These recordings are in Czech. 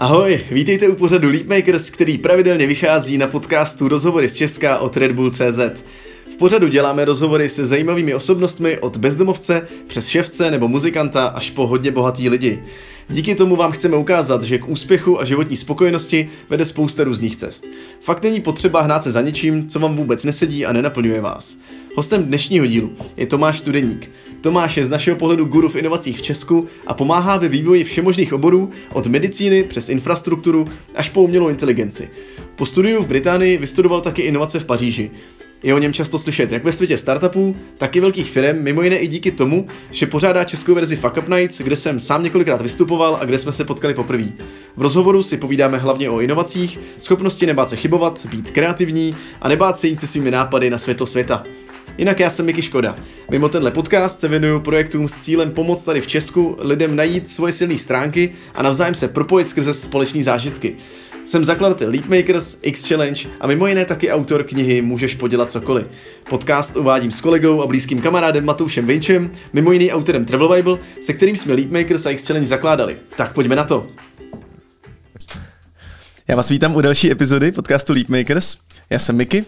Ahoj, vítejte u pořadu Leapmakers, který pravidelně vychází na podcastu Rozhovory z Česka od Red Bull CZ. Pořadu děláme rozhovory se zajímavými osobnostmi od bezdomovce přes ševce nebo muzikanta až po hodně bohatý lidi. Díky tomu vám chceme ukázat, že k úspěchu a životní spokojenosti vede spousta různých cest. Fakt není potřeba hnát se za něčím, co vám vůbec nesedí a nenaplňuje vás. Hostem dnešního dílu je Tomáš Studeník. Tomáš je z našeho pohledu guru v inovacích v Česku a pomáhá ve vývoji všemožných oborů od medicíny přes infrastrukturu až po umělou inteligenci. Po studiu v Británii vystudoval taky inovace v Paříži. Je o něm často slyšet jak ve světě startupů, tak i velkých firm, mimo jiné i díky tomu, že pořádá českou verzi Fuck Up Nights, kde jsem sám několikrát vystupoval a kde jsme se potkali poprvé. V rozhovoru si povídáme hlavně o inovacích, schopnosti nebát se chybovat, být kreativní a nebát se jít se svými nápady na světlo světa. Jinak já jsem Miky Škoda. Mimo tenhle podcast se věnuju projektům s cílem pomoct tady v Česku lidem najít svoje silné stránky a navzájem se propojit skrze společné zážitky. Jsem zakladatel Leapmakers, X Challenge a mimo jiné taky autor knihy Můžeš podělat cokoliv. Podcast uvádím s kolegou a blízkým kamarádem Matoušem Vinčem, mimo jiný autorem Travel Bible, se kterým jsme Leapmakers a X Challenge zakládali. Tak pojďme na to. Já vás vítám u další epizody podcastu Leapmakers. Já jsem Miky,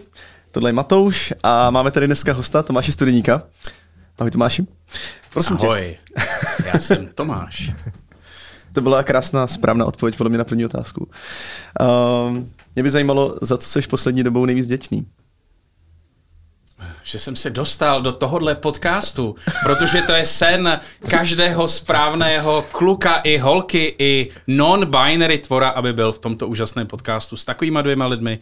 tohle je Matouš a máme tady dneska hosta Tomáše Studeníka. Ahoj Tomáši. Prosím Ahoj, tě. já jsem Tomáš. To byla krásná, správná odpověď podle mě na první otázku. Uh, mě by zajímalo, za co jsi poslední dobou nejvíc děčný že jsem se dostal do tohohle podcastu, protože to je sen každého správného kluka i holky i non-binary tvora, aby byl v tomto úžasném podcastu s takovýma dvěma lidmi,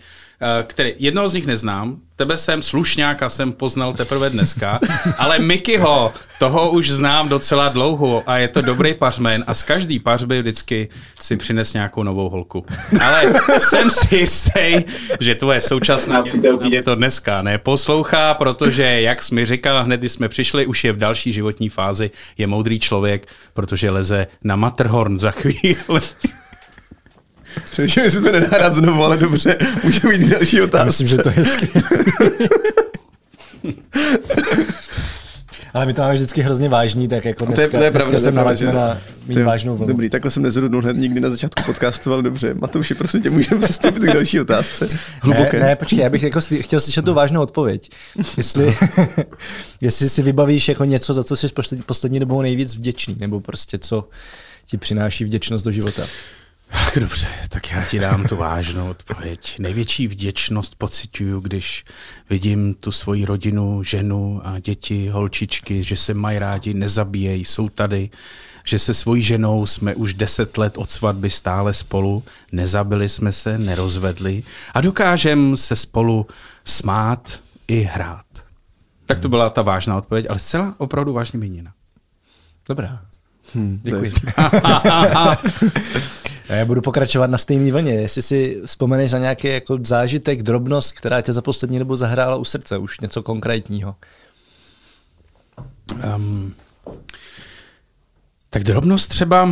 který jednoho z nich neznám, tebe jsem slušňáka jsem poznal teprve dneska, ale Mikyho, toho už znám docela dlouho a je to dobrý pařmen a z každý pařby vždycky si přines nějakou novou holku. Ale jsem si jistý, že tvoje současná přítelkyně to dneska neposlouchá, protože jak jsi mi říkal, hned když jsme přišli, už je v další životní fázi, je moudrý člověk, protože leze na Matterhorn za chvíli. Přemýšlím, jestli to nedá rád znovu, ale dobře, může být další otázka. Myslím, že to je hezky. Ale my to máme vždycky hrozně vážný, tak jako dneska, to je, to je pravda, dneska se nalaďme na mít to, vážnou vlnu. Dobrý, takhle jsem nezhodnul hned nikdy na začátku podcastu, ale dobře. Matouši, prosím tě, můžeme přistoupit k další otázce. Hluboké. Ne, ne, počkej, já bych jako sli, chtěl slyšet tu vážnou odpověď. Jestli, jestli si vybavíš jako něco, za co jsi poslední, poslední dobou nejvíc vděčný, nebo prostě co ti přináší vděčnost do života. Ach, dobře, tak já ti dám tu vážnou odpověď. Největší vděčnost pocituju, když vidím tu svoji rodinu, ženu a děti, holčičky, že se mají rádi, nezabíjejí, jsou tady, že se svojí ženou jsme už deset let od svatby stále spolu, nezabili jsme se, nerozvedli a dokážeme se spolu smát i hrát. Tak to byla ta vážná odpověď, ale zcela opravdu vážně míněna. Dobrá. Hmm, děkuji. Já budu pokračovat na stejné vlně. Jestli si vzpomeneš na nějaký jako zážitek, drobnost, která tě za poslední dobu zahrála u srdce, už něco konkrétního. Um, tak drobnost třeba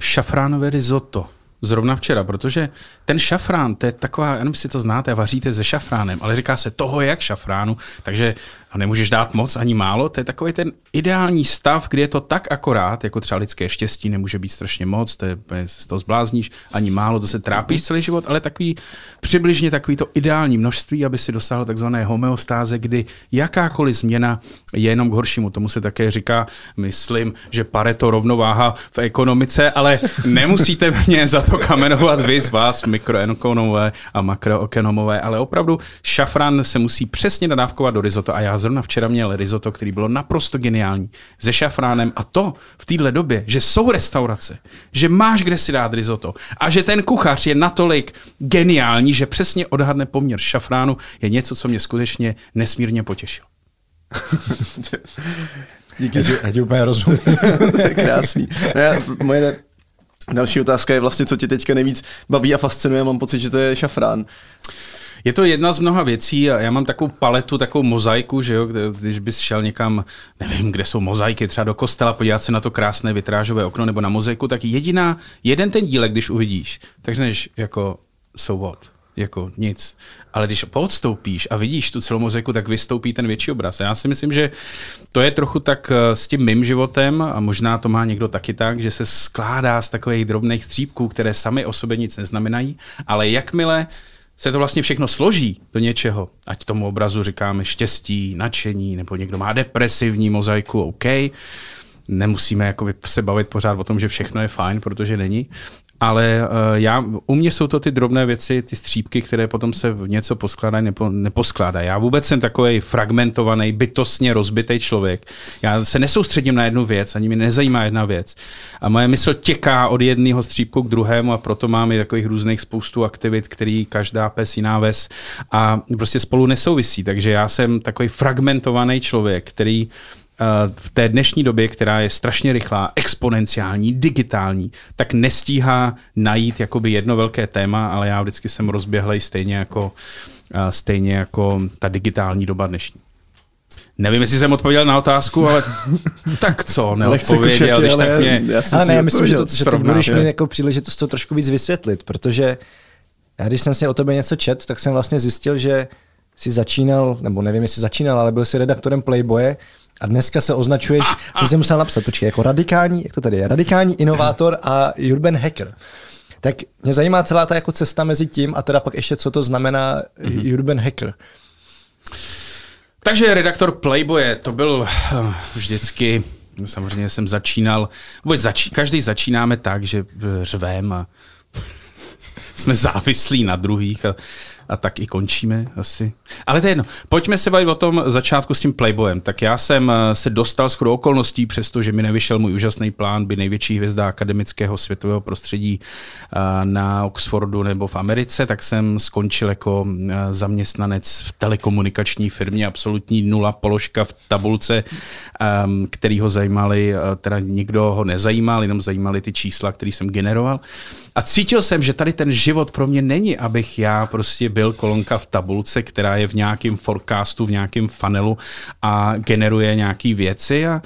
šafránové risotto zrovna včera, protože ten šafrán, to je taková, jenom si to znáte, vaříte se šafránem, ale říká se toho jak šafránu, takže nemůžeš dát moc ani málo, to je takový ten ideální stav, kdy je to tak akorát, jako třeba lidské štěstí, nemůže být strašně moc, to je, z toho zblázníš, ani málo, to se trápíš celý život, ale takový přibližně takový to ideální množství, aby si dosáhl takzvané homeostáze, kdy jakákoliv změna je jenom k horšímu. Tomu se také říká, myslím, že Pareto rovnováha v ekonomice, ale nemusíte mě za to kamenovat vy z vás, mikroekonomové a makroekonomové, ale opravdu šafran se musí přesně nadávkovat do risotto a já zrovna včera měl risotto, který bylo naprosto geniální, se šafránem a to v téhle době, že jsou restaurace, že máš kde si dát risotto a že ten kuchař je natolik geniální, že přesně odhadne poměr šafránu, je něco, co mě skutečně nesmírně potěšilo. Díky. Já ti úplně rozumím. krásný. Já, moje další otázka je vlastně, co tě teďka nejvíc baví a fascinuje. Mám pocit, že to je šafrán. Je to jedna z mnoha věcí a já mám takovou paletu, takovou mozaiku, že jo, když bys šel někam, nevím, kde jsou mozaiky, třeba do kostela, podívat se na to krásné vitrážové okno nebo na mozaiku, tak jediná, jeden ten dílek, když uvidíš, tak zneš jako so what. jako nic. Ale když poodstoupíš a vidíš tu celou mozaiku, tak vystoupí ten větší obraz. Já si myslím, že to je trochu tak eh, s tím mým životem a možná to má někdo taky tak, že se skládá z takových drobných střípků, které sami o sobě nic neznamenají, ale jakmile se to vlastně všechno složí do něčeho, ať tomu obrazu říkáme štěstí, nadšení, nebo někdo má depresivní mozaiku, OK, nemusíme se bavit pořád o tom, že všechno je fajn, protože není, ale uh, já, u mě jsou to ty drobné věci, ty střípky, které potom se v něco poskládají nebo neposkládají. Já vůbec jsem takový fragmentovaný, bytostně rozbitý člověk. Já se nesoustředím na jednu věc, ani mi nezajímá jedna věc. A moje mysl těká od jedného střípku k druhému a proto mám i takových různých spoustu aktivit, který každá pes jiná ves a prostě spolu nesouvisí. Takže já jsem takový fragmentovaný člověk, který Eh, v té dnešní době, která je strašně rychlá, exponenciální, digitální, tak nestíhá najít jakoby jedno velké téma, ale já vždycky jsem rozběhlej stejně jako, eh, stejně jako ta digitální doba dnešní. Nevím, jestli jsem odpověděl na otázku, ale tak co, neodpověděl, když tak mě... Já ale ne, já myslím, že, to, že teď budeš mít jako příležitost to trošku víc vysvětlit, protože já když jsem si o tebe něco čet, tak jsem vlastně zjistil, že si začínal, nebo nevím, jestli začínal, ale byl si redaktorem Playboye a dneska se označuješ, ty jsem musel napsat, počkej, jako radikální, jak to tady je, radikální inovátor a urban hacker. Tak mě zajímá celá ta jako cesta mezi tím a teda pak ještě, co to znamená mm-hmm. urban hacker. Takže redaktor Playboye, to byl uh, vždycky, samozřejmě jsem začínal, vůbec zač, každý začínáme tak, že řvem a jsme závislí na druhých a a tak i končíme asi. Ale to je jedno. Pojďme se bavit o tom začátku s tím Playboyem. Tak já jsem eh, se dostal s okolností, přestože mi nevyšel můj úžasný plán by největší hvězda akademického světového prostředí eh, na Oxfordu nebo v Americe, tak jsem skončil jako eh, zaměstnanec v telekomunikační firmě, absolutní nula položka v tabulce, ehm, který ho zajímali, teda nikdo ho nezajímal, jenom zajímali ty čísla, které jsem generoval. A cítil jsem, že tady ten život pro mě není, abych já prostě byl kolonka v tabulce, která je v nějakém forecastu, v nějakém funnelu a generuje nějaké věci. A uh,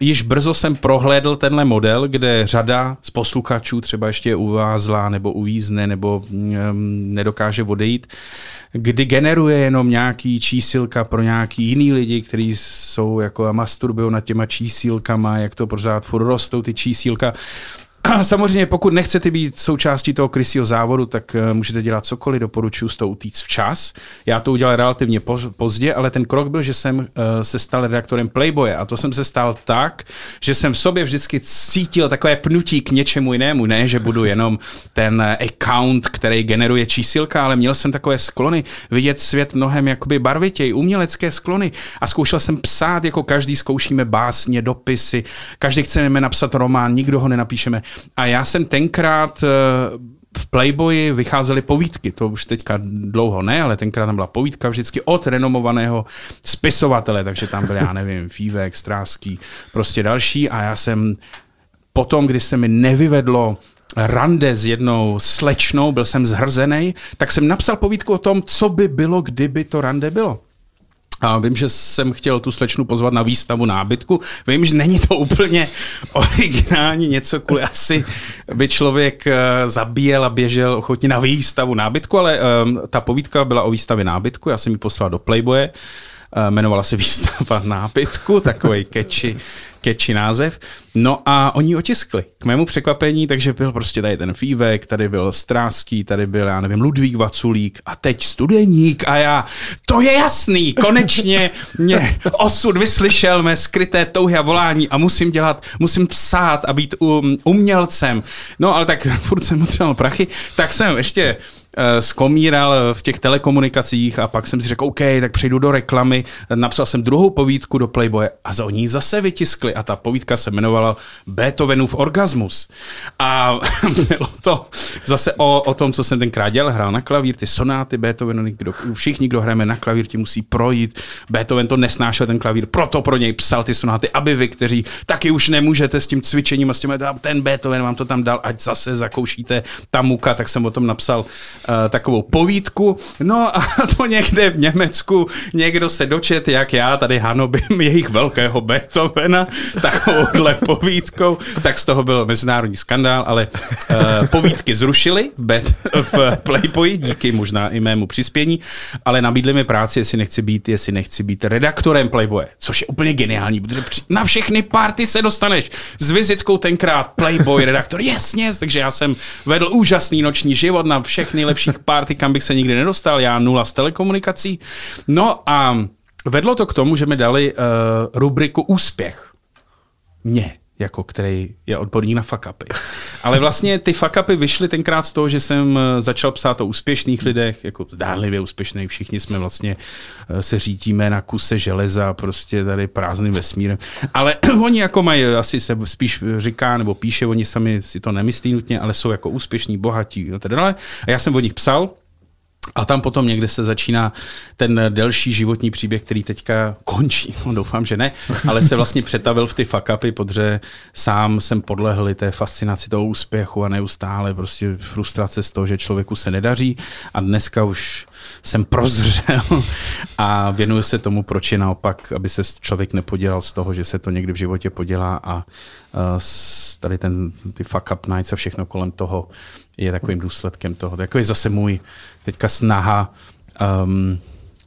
již brzo jsem prohlédl tenhle model, kde řada z posluchačů třeba ještě uvázla nebo uvízne nebo um, nedokáže odejít, kdy generuje jenom nějaký čísilka pro nějaký jiný lidi, kteří jsou jako a masturbují nad těma čísílkama, jak to pořád furt rostou ty čísílka. Samozřejmě, pokud nechcete být součástí toho krysího závodu, tak eh, můžete dělat cokoliv, doporučuji s tou utíct včas. Já to udělal relativně pozdě, ale ten krok byl, že jsem eh, se stal redaktorem Playboye a to jsem se stal tak, že jsem v sobě vždycky cítil takové pnutí k něčemu jinému, ne, že budu jenom ten eh, account, který generuje čísilka, ale měl jsem takové sklony vidět svět mnohem jakoby barvitěji, umělecké sklony a zkoušel jsem psát, jako každý zkoušíme básně, dopisy, každý chceme napsat román, nikdo ho nenapíšeme. A já jsem tenkrát eh, v Playboyi vycházely povídky, to už teďka dlouho ne, ale tenkrát tam byla povídka vždycky od renomovaného spisovatele, takže tam byl, já nevím, Fívek, Stráský, prostě další. A já jsem potom, když se mi nevyvedlo rande s jednou slečnou, byl jsem zhrzený, tak jsem napsal povídku o tom, co by bylo, kdyby to rande bylo. A vím, že jsem chtěl tu slečnu pozvat na výstavu nábytku. Vím, že není to úplně originální něco, kvůli asi by člověk eh, zabíjel a běžel ochotně na výstavu nábytku, ale um, ta povídka byla o výstavě nábytku, já jsem ji poslal do Playboye, jmenovala se výstava nábytku, takový catchy, catchy název. No a oni otiskli. K mému překvapení, takže byl prostě tady ten Fívek, tady byl Stráský, tady byl, já nevím, Ludvík Vaculík a teď studeník a já, to je jasný, konečně mě osud vyslyšel mé skryté touhy a volání a musím dělat, musím psát a být um, umělcem. No ale tak furt jsem potřeboval prachy, tak jsem ještě Eh, skomíral v těch telekomunikacích a pak jsem si řekl, OK, tak přejdu do reklamy. Napsal jsem druhou povídku do Playboye a za ní zase vytiskli a ta povídka se jmenovala Beethovenův orgasmus. A bylo to zase o, o tom, co jsem tenkrát dělal, hrál na klavír, ty sonáty Beethovenovi, kdo, všichni, kdo hrajeme na klavír, ti musí projít. Beethoven to nesnášel ten klavír, proto pro něj psal ty sonáty, aby vy, kteří taky už nemůžete s tím cvičením a s tím, ten Beethoven vám to tam dal, ať zase zakoušíte ta muka, tak jsem o tom napsal takovou povídku. No a to někde v Německu někdo se dočet, jak já tady hanobím jejich velkého Beethovena takovouhle povídkou, tak z toho byl mezinárodní skandál, ale uh, povídky zrušili v, v Playboyi, díky možná i mému přispění, ale nabídli mi práci, jestli nechci být, jestli nechci být redaktorem Playboye, což je úplně geniální, protože na všechny party se dostaneš. S vizitkou tenkrát Playboy redaktor, yes, yes, takže já jsem vedl úžasný noční život na všech nejlepších party, kam bych se nikdy nedostal, já nula z telekomunikací. No a vedlo to k tomu, že mi dali uh, rubriku Úspěch. Mně jako který je odborník na fuck-upy. Ale vlastně ty fuck-upy vyšly tenkrát z toho, že jsem eh, začal psát o úspěšných lidech, jako zdánlivě úspěšných, všichni jsme vlastně eh, se řítíme na kuse železa, prostě tady prázdným vesmírem. Ale oni jako mají, asi se spíš říká nebo píše, oni sami si to nemyslí nutně, ale jsou jako úspěšní, bohatí a tak dále. A já jsem o nich psal, a tam potom někde se začíná ten delší životní příběh, který teďka končí. No, doufám, že ne, ale se vlastně přetavil v ty fakapy, protože sám jsem podlehl té fascinaci toho úspěchu a neustále prostě frustrace z toho, že člověku se nedaří. A dneska už jsem prozřel a věnuju se tomu, proč je naopak, aby se člověk nepodělal z toho, že se to někdy v životě podělá a tady ten, ty fuck up nights a všechno kolem toho je takovým důsledkem toho. Je zase můj teďka snaha um,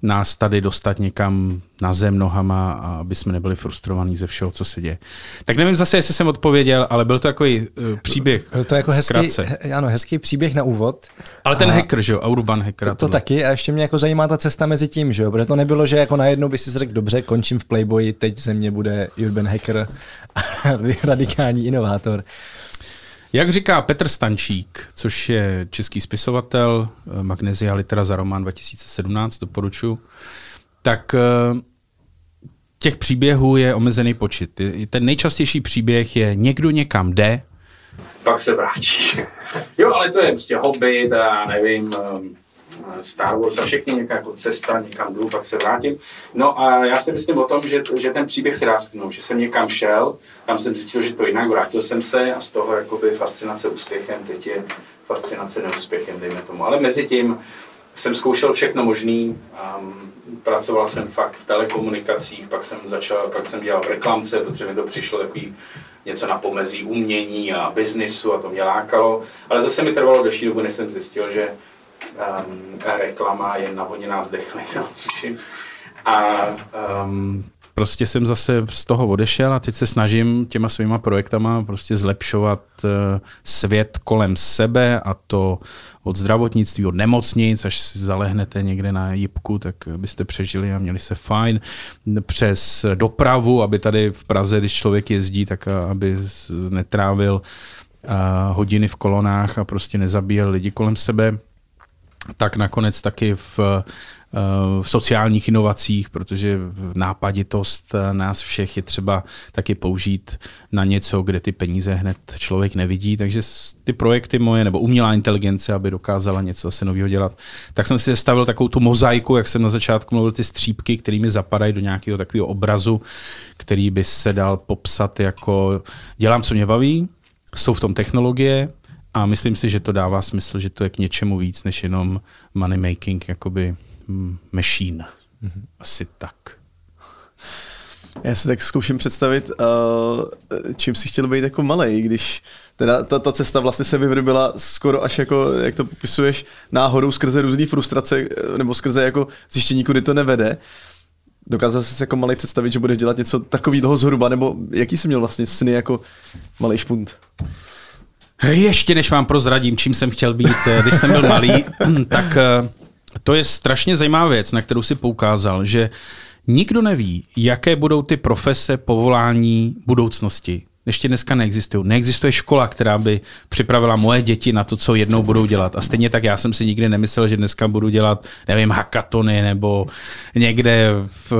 nás tady dostat někam na zem nohama, a aby jsme nebyli frustrovaní ze všeho, co se děje. Tak nevím zase, jestli jsem odpověděl, ale byl to takový uh, příběh Byl to jako hezký, ano, hezký příběh na úvod. Ale ten a hacker, že jo, Urban hacker. To, to taky a ještě mě jako zajímá ta cesta mezi tím, že jo, protože to nebylo, že jako najednou by si řekl, dobře, končím v Playboyi, teď ze mě bude Urban hacker a radikální inovátor. Jak říká Petr Stančík, což je český spisovatel, eh, Magnesia litera za román 2017, doporučuji, tak eh, těch příběhů je omezený počet. Ten nejčastější příběh je někdo někam jde, pak se vrátí. jo, ale to je prostě hobby, já nevím, ehm, Star Wars a všechny nějaká jako cesta, někam jdu, pak se vrátím. No a já si myslím o tom, že, že ten příběh se dá sknout, že jsem někam šel, tam jsem zjistil, že to jinak, vrátil jsem se a z toho jakoby fascinace úspěchem, teď je fascinace neúspěchem, dejme tomu. Ale mezi tím jsem zkoušel všechno možný, um, pracoval jsem fakt v telekomunikacích, pak jsem začal, pak jsem dělal v reklamce, protože mi to přišlo takový něco na pomezí umění a biznisu a to mě lákalo, ale zase mi trvalo delší dobu, než jsem zjistil, že um, reklama je navoněná dechlinem. a um, prostě jsem zase z toho odešel a teď se snažím těma svýma projektama prostě zlepšovat uh, svět kolem sebe a to od zdravotnictví, od nemocnic, až si zalehnete někde na jipku, tak byste přežili a měli se fajn. Přes dopravu, aby tady v Praze, když člověk jezdí, tak aby netrávil uh, hodiny v kolonách a prostě nezabíjel lidi kolem sebe tak nakonec taky v, eh, v sociálních inovacích, protože nápaditost nás všech je třeba taky použít na něco, kde ty peníze hned člověk nevidí. Takže ty projekty moje, nebo umělá inteligence, aby dokázala něco zase nového dělat, tak jsem si sestavil takovou tu mozaiku, jak jsem na začátku mluvil, ty střípky, kterými zapadají do nějakého takového obrazu, který by se dal popsat jako dělám, co mě baví, jsou v tom technologie, a myslím si, že to dává smysl, že to je k něčemu víc, než jenom money making, jakoby mm, machine. Mm-hmm. Asi tak. Já si tak zkouším představit, uh, čím si chtěl být jako malý, když teda ta, ta cesta vlastně se vyvrbila skoro až jako, jak to popisuješ, náhodou skrze různé frustrace, eh, nebo skrze jako zjištění, kudy to nevede. Dokázal jsi si jako malý představit, že budeš dělat něco takového zhruba, nebo jaký jsi měl vlastně sny jako malý špunt? Ještě než vám prozradím, čím jsem chtěl být, eh, když jsem byl malý, tak eh, to je strašně zajímavá věc, na kterou si poukázal, že nikdo neví, jaké budou ty profese, povolání budoucnosti. Ještě dneska neexistují. Neexistuje škola, která by připravila moje děti na to, co jednou budou dělat. A stejně tak já jsem si nikdy nemyslel, že dneska budu dělat, nevím, hackatony nebo někde v,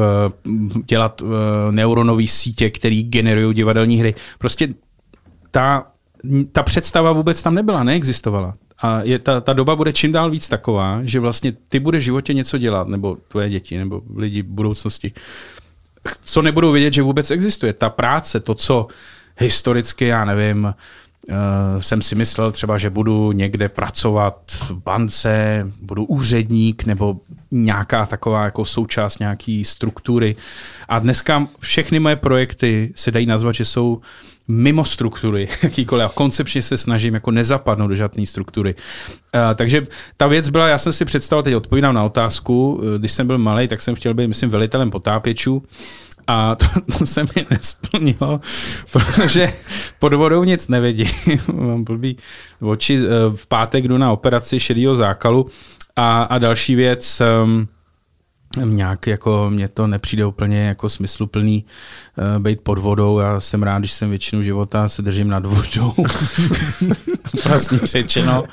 dělat uh, neuronové sítě, které generují divadelní hry. Prostě ta ta představa vůbec tam nebyla, neexistovala. A je, ta, ta doba bude čím dál víc taková, že vlastně ty budeš v životě něco dělat, nebo tvoje děti, nebo lidi v budoucnosti, co nebudou vědět, že vůbec existuje. Ta práce, to, co historicky, já nevím, Uh, jsem si myslel třeba, že budu někde pracovat v bance, budu úředník nebo nějaká taková jako součást nějaký struktury. A dneska všechny moje projekty se dají nazvat, že jsou mimo struktury, jakýkoliv. A koncepčně se snažím jako nezapadnout do žádné struktury. Uh, takže ta věc byla, já jsem si představil, teď odpovídám na otázku, když jsem byl malý, tak jsem chtěl být, myslím, velitelem potápěčů. A to, to se mi nesplnilo, protože pod vodou nic nevidím. Mám blbý oči. Eh, v pátek jdu na operaci šedýho zákalu a, a další věc, um, nějak jako mně to nepřijde úplně jako smysluplný uh, být pod vodou. Já jsem rád, když jsem většinu života se držím nad vodou. vlastně řečeno.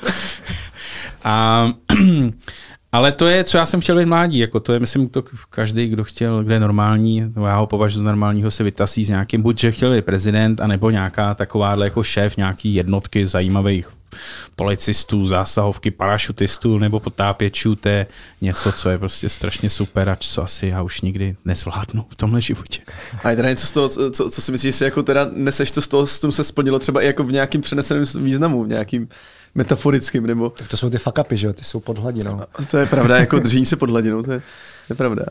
A ale to je, co já jsem chtěl být mládí, jako to je, myslím, to každý, kdo chtěl, kde je normální, já ho považuji za normálního, se vytasí s nějakým, buď že chtěl být prezident, anebo nějaká takováhle jako šéf nějaký jednotky zajímavých policistů, zásahovky, parašutistů nebo potápěčů, to je něco, co je prostě strašně super a co asi já už nikdy nezvládnu v tomhle životě. A je teda něco z toho, co, co si myslíš, že si jako teda neseš, to z toho s tím se splnilo třeba i jako v nějakým přeneseném významu, v nějakým metaforickým, nebo... Tak to jsou ty fakapy, že jo, ty jsou pod hladinou. A to je pravda, jako drží se pod hladinou, to je, to je pravda.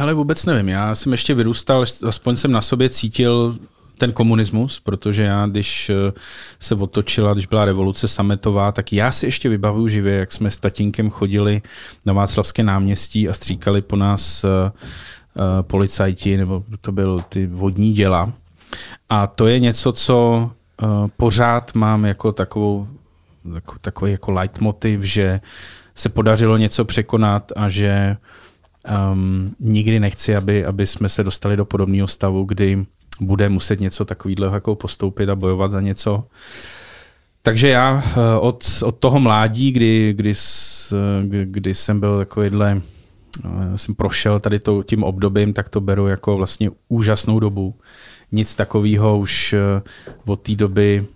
Ale vůbec nevím, já jsem ještě vyrůstal, aspoň jsem na sobě cítil ten komunismus, protože já, když eh, se otočila, když byla revoluce sametová, tak já si ještě vybavuju živě, jak jsme s tatínkem chodili na Václavské náměstí a stříkali po nás uh, uh, policajti, nebo to byl ty vodní děla. A to je něco, co pořád mám jako takovou, jako, takový jako leitmotiv, že se podařilo něco překonat a že um, nikdy nechci, aby, aby jsme se dostali do podobného stavu, kdy bude muset něco takového jako postoupit a bojovat za něco. Takže já eh, od, od toho mládí, kdy, kdy, kdy jsem byl takovýhle, eh, jsem prošel tady to, tím obdobím, tak to beru jako vlastně úžasnou dobu. Nic takového už eh, od té doby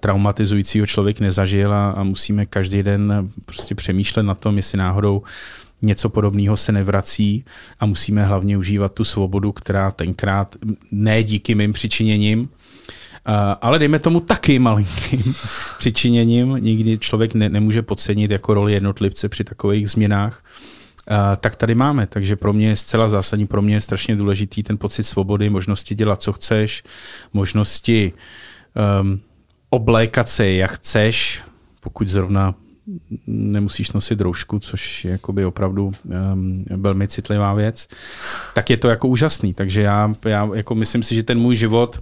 traumatizujícího člověk nezažil a, a musíme každý den prostě přemýšlet na tom, jestli náhodou něco podobného se nevrací a musíme hlavně užívat tu svobodu, která tenkrát ne díky mým přičiněním, ale dejme tomu taky malinkým přičiněním. Nikdy člověk ne, nemůže podcenit jako roli jednotlivce při takových změnách. Tak tady máme. Takže pro mě je zcela zásadní, pro mě je strašně důležitý ten pocit svobody, možnosti dělat, co chceš, možnosti um, oblékat se, jak chceš, pokud zrovna nemusíš nosit roušku, což je jakoby opravdu um, velmi citlivá věc, tak je to jako úžasný. Takže já, já jako myslím si, že ten můj život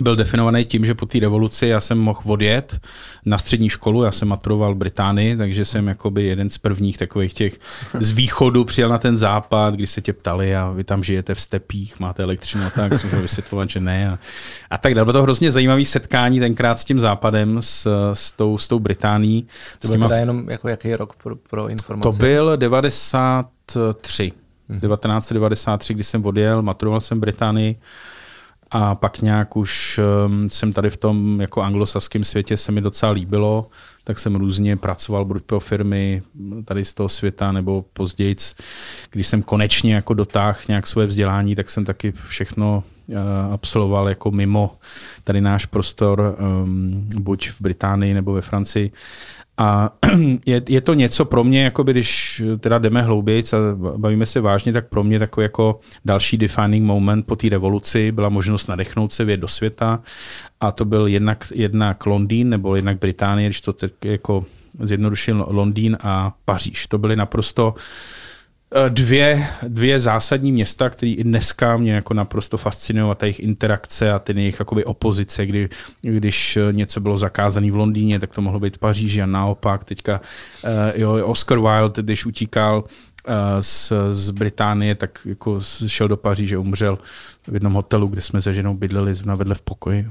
byl definovaný tím, že po té revoluci já jsem mohl odjet na střední školu, já jsem maturoval v Británii, takže jsem jakoby jeden z prvních takových těch z východu přijel na ten západ, kdy se tě ptali a vy tam žijete v stepích, máte elektřinu a tak, jsem se vysvětloval, že ne. A, a tak dále. Bylo to hrozně zajímavé setkání tenkrát s tím západem, s, s, tou, s tou Británií. To byl teda jenom jako jaký rok pro, pro informace? To byl 93. Hmm. 1993, kdy jsem odjel, maturoval jsem v Británii a pak nějak už um, jsem tady v tom jako anglosaském světě se mi docela líbilo, tak jsem různě pracoval buď pro firmy tady z toho světa, nebo později, když jsem konečně jako dotáhl nějak své vzdělání, tak jsem taky všechno uh, absolvoval jako mimo tady náš prostor, um, buď v Británii nebo ve Francii. A je, je to něco pro mě, jako když teda jdeme hlouběji a bavíme se vážně, tak pro mě takový jako další defining moment po té revoluci byla možnost nadechnout se vět do světa a to byl jednak, jednak Londýn nebo jednak Británie, když to teď jako zjednodušil Londýn a Paříž. To byly naprosto uh, dvě, dvě zásadní města, které i dneska mě jako naprosto fascinují a ta jejich interakce a ty jejich jakoby opozice, kdy, když něco bylo zakázané v Londýně, tak to mohlo být v Paříži a naopak. Teďka uh, jo, Oscar Wilde, když utíkal Eh, z, z Británie, tak jako šel do Paříže, umřel v jednom hotelu, kde jsme se ženou bydleli na vedle v pokoji.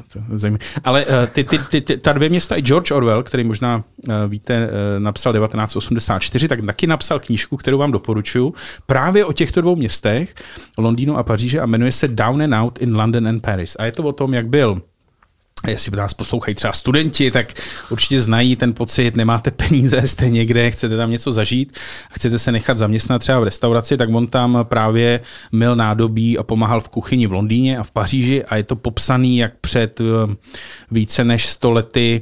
Ale eh, ty, ty, ty, ty, ta dvě města, i George Orwell, který možná eh, víte, napsal 1984, tak taky napsal knížku, kterou vám doporučuju, právě o těchto dvou městech, Londýnu a Paříže a jmenuje se Down and Out in London and Paris. A je to o tom, jak byl jestli nás poslouchají třeba studenti, tak určitě znají ten pocit, nemáte peníze, jste někde, chcete tam něco zažít, chcete se nechat zaměstnat třeba v restauraci, tak on tam právě mil nádobí a pomáhal v kuchyni v Londýně a v Paříži a je to popsaný jak před eh, více než 100 lety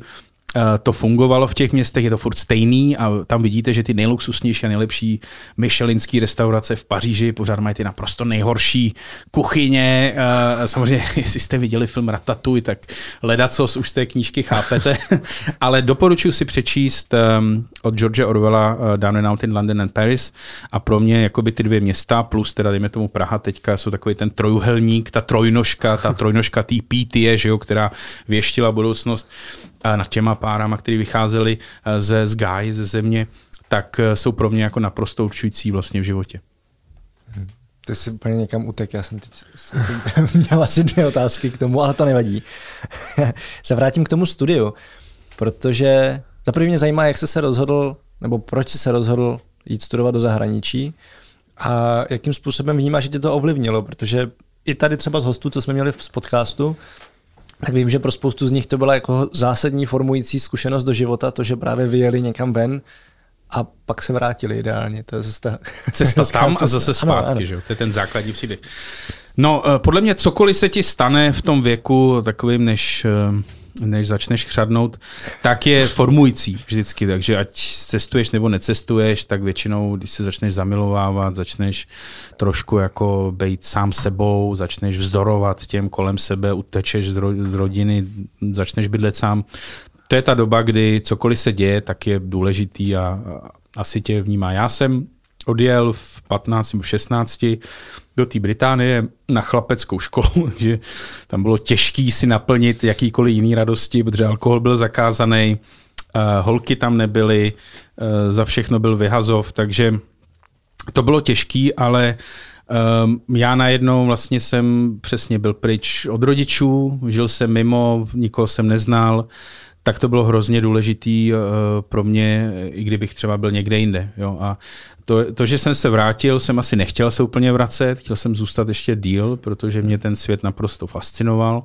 to fungovalo v těch městech, je to furt stejný a tam vidíte, že ty nejluxusnější a nejlepší Michelinské restaurace v Paříži pořád mají ty naprosto nejhorší kuchyně. Eh, samozřejmě, jestli jste viděli film Ratatouille, tak ledacos už z té knížky chápete, ale doporučuji si přečíst ehm, od George Orwella eh, Down and Out in London and Paris a pro mě jakoby ty dvě města plus teda dejme tomu Praha teďka jsou takový ten trojuhelník, ta trojnožka, ta trojnožka tý pítie, že jo, která věštila budoucnost nad těma párama, které vycházely eh, ze z Guy, ze země, tak eh, jsou pro mě jako naprosto určující vlastně v životě. Hmm. Ty jsi úplně někam utek, já jsem teď měl asi dvě otázky k tomu, ale to nevadí. se vrátím k tomu studiu, protože za první mě zajímá, jak jsi se rozhodl, nebo proč jsi se rozhodl jít studovat do zahraničí a jakým způsobem vnímáš, že tě to ovlivnilo, protože i tady třeba z hostů, co jsme měli z podcastu, tak vím, že pro spoustu z nich to byla jako zásadní formující zkušenost do života, to, že právě vyjeli někam ven a pak se vrátili ideálně. To je cesta, cesta tam a zase zpátky, ano, ano. že? to je ten základní příběh. No, eh, podle mě cokoliv se ti stane v tom věku takovým, než eh, než začneš chřadnout, tak je formující vždycky. Takže ať cestuješ nebo necestuješ, tak většinou, když se začneš zamilovávat, začneš trošku jako být sám sebou, začneš vzdorovat těm kolem sebe, utečeš z, ro- z rodiny, začneš bydlet sám. To je ta doba, kdy cokoliv se děje, tak je důležitý a, a asi tě vnímá. Já jsem odjel v 15 nebo 16 do té Británie na chlapeckou školu, že tam bylo těžké si naplnit jakýkoliv jiný radosti, protože alkohol byl zakázaný, uh, holky tam nebyly, uh, za všechno byl vyhazov, takže to bylo těžký, ale um, já najednou vlastně jsem přesně byl pryč od rodičů, žil jsem mimo, nikoho jsem neznal, tak to bylo hrozně důležitý uh, pro mě, i kdybych třeba byl někde jinde. Jo? A to, to, že jsem se vrátil, jsem asi nechtěl se úplně vracet, chtěl jsem zůstat ještě díl, protože mě ten svět naprosto fascinoval.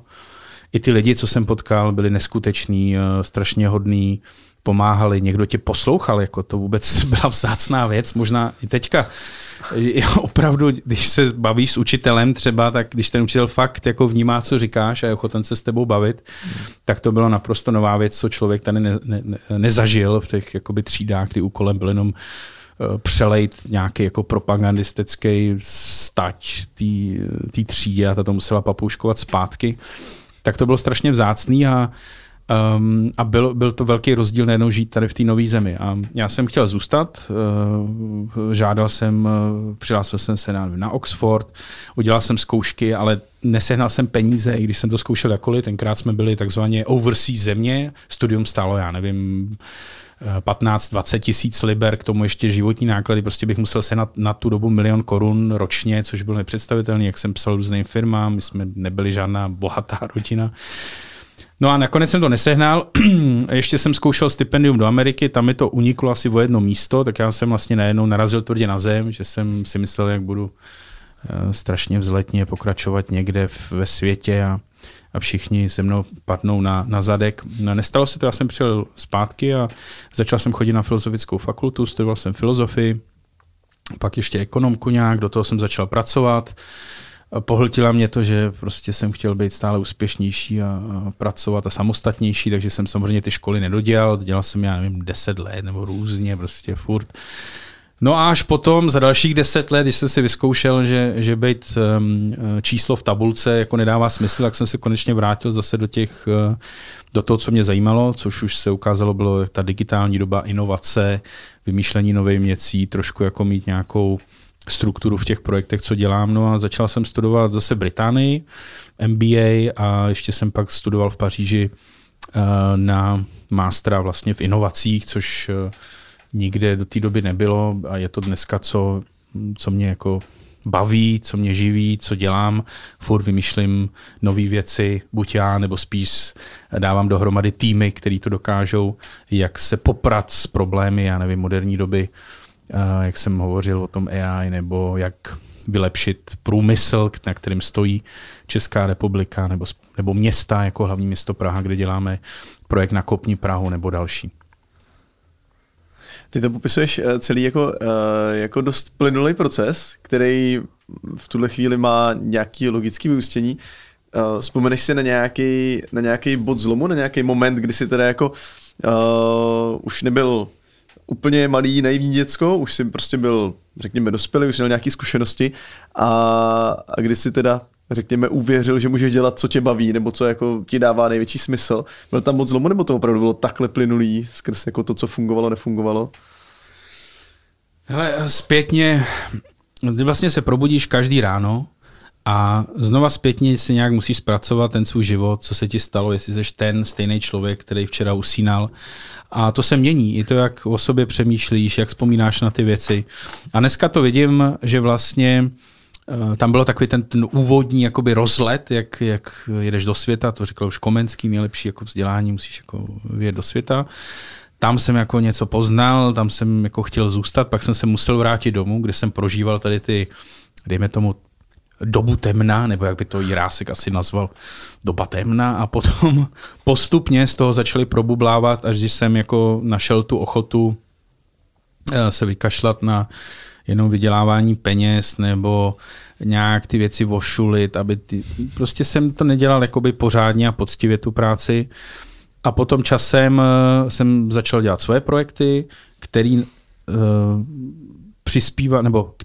I ty lidi, co jsem potkal, byli neskuteční, uh, strašně hodní, pomáhali, někdo tě poslouchal, jako to vůbec byla vzácná věc, možná i teďka. Opravdu, když se bavíš s učitelem třeba, tak když ten učitel fakt jako vnímá, co říkáš a je ochoten se s tebou bavit, tak to bylo naprosto nová věc, co člověk tady ne, ne, ne, nezažil v těch jakoby třídách, kdy úkolem byl jenom eh, přelejt nějaký jako propagandistický stať té třídy a ta to musela papouškovat zpátky. Tak to bylo strašně vzácný a Um, a byl, byl to velký rozdíl najednou žít tady v té nové zemi. A já jsem chtěl zůstat, uh, žádal jsem, uh, přihlásil jsem se na, na Oxford, udělal jsem zkoušky, ale nesehnal jsem peníze, i když jsem to zkoušel jakkoliv. Tenkrát jsme byli takzvaně overseas země, studium stálo, já nevím, 15-20 eh, tisíc liber, k tomu ještě životní náklady, prostě bych musel se na, na tu dobu milion korun ročně, což bylo nepředstavitelné, jak jsem psal různým firmám, my jsme nebyli žádná bohatá rodina. No a nakonec jsem to nesehnal. Ještě jsem zkoušel stipendium do Ameriky, tam mi to uniklo asi o jedno místo, tak já jsem vlastně najednou narazil tvrdě na zem, že jsem si myslel, jak budu eh, strašně vzletně pokračovat někde ve světě a, a všichni se mnou padnou na, na zadek. No, nestalo se to, já jsem přijel zpátky a začal jsem chodit na filozofickou fakultu, studoval jsem filozofii, pak ještě ekonomku nějak, do toho jsem začal pracovat pohltila mě to, že prostě jsem chtěl být stále úspěšnější a, pracovat a samostatnější, takže jsem samozřejmě ty školy nedodělal, dělal jsem já nevím 10 let nebo různě, prostě furt. No a až potom, za dalších deset let, když jsem si vyzkoušel, že, že být um, číslo v tabulce jako nedává smysl, tak jsem se konečně vrátil zase do těch, uh, do toho, co mě zajímalo, což už se ukázalo, bylo ta digitální doba, inovace, vymýšlení nových věcí, trošku jako mít nějakou strukturu v těch projektech, co dělám. No a začal jsem studovat zase Británii, MBA a ještě jsem pak studoval v Paříži uh, na mástra vlastně v inovacích, což uh, nikde do té doby nebylo a je to dneska, co, co mě jako baví, co mě živí, co dělám. Furt vymýšlím nové věci, buď já, nebo spíš dávám dohromady týmy, který to dokážou, jak se poprat s problémy, já nevím, moderní doby, jak jsem hovořil o tom AI, nebo jak vylepšit průmysl, na kterým stojí Česká republika nebo, nebo města jako hlavní město Praha, kde děláme projekt na Kopní Prahu nebo další. Ty to popisuješ eh, celý jako, eh, jako dost plynulý proces, který v tuhle chvíli má nějaký logický vyústění. Uh, vzpomeneš si na nějaký, na nějaký bod zlomu, na nějaký moment, kdy si teda jako uh, už nebyl úplně malý, naivní děcko, už si prostě byl, řekněme, dospělý, už měl nějaké zkušenosti a, a kdy si teda řekněme, uvěřil, že můžeš dělat, co tě baví, nebo co jako ti dává největší smysl. Byl tam moc zlomu, nebo to opravdu bylo takhle plynulý skrz jako to, co fungovalo, nefungovalo? Hele, zpětně, ty vlastně se probudíš každý ráno a znova zpětně si nějak musíš zpracovat ten svůj život, co se ti stalo, jestli jsi ten stejný člověk, který včera usínal. A to se mění, i to, jak o sobě přemýšlíš, jak vzpomínáš na ty věci. A dneska to vidím, že vlastně eh, tam bylo takový ten, ten úvodní jakoby rozlet, jak, jak jedeš do světa, to říkal už Komenský, nejlepší jako vzdělání, musíš jako vyjet do světa. Tam jsem jako něco poznal, tam jsem jako chtěl zůstat, pak jsem se musel vrátit domů, kde jsem prožíval tady ty, dejme tomu, dobu temna, nebo jak by to Jirásek asi nazval, doba temna a potom postupně z toho začali probublávat, až když jsem jako našel tu ochotu eh, se vykašlat na jenom vydělávání peněz nebo nějak ty věci vošulit, aby ty, prostě jsem to nedělal jakoby pořádně a poctivě tu práci. A potom časem eh, jsem začal dělat své projekty, který eh, přispívá, nebo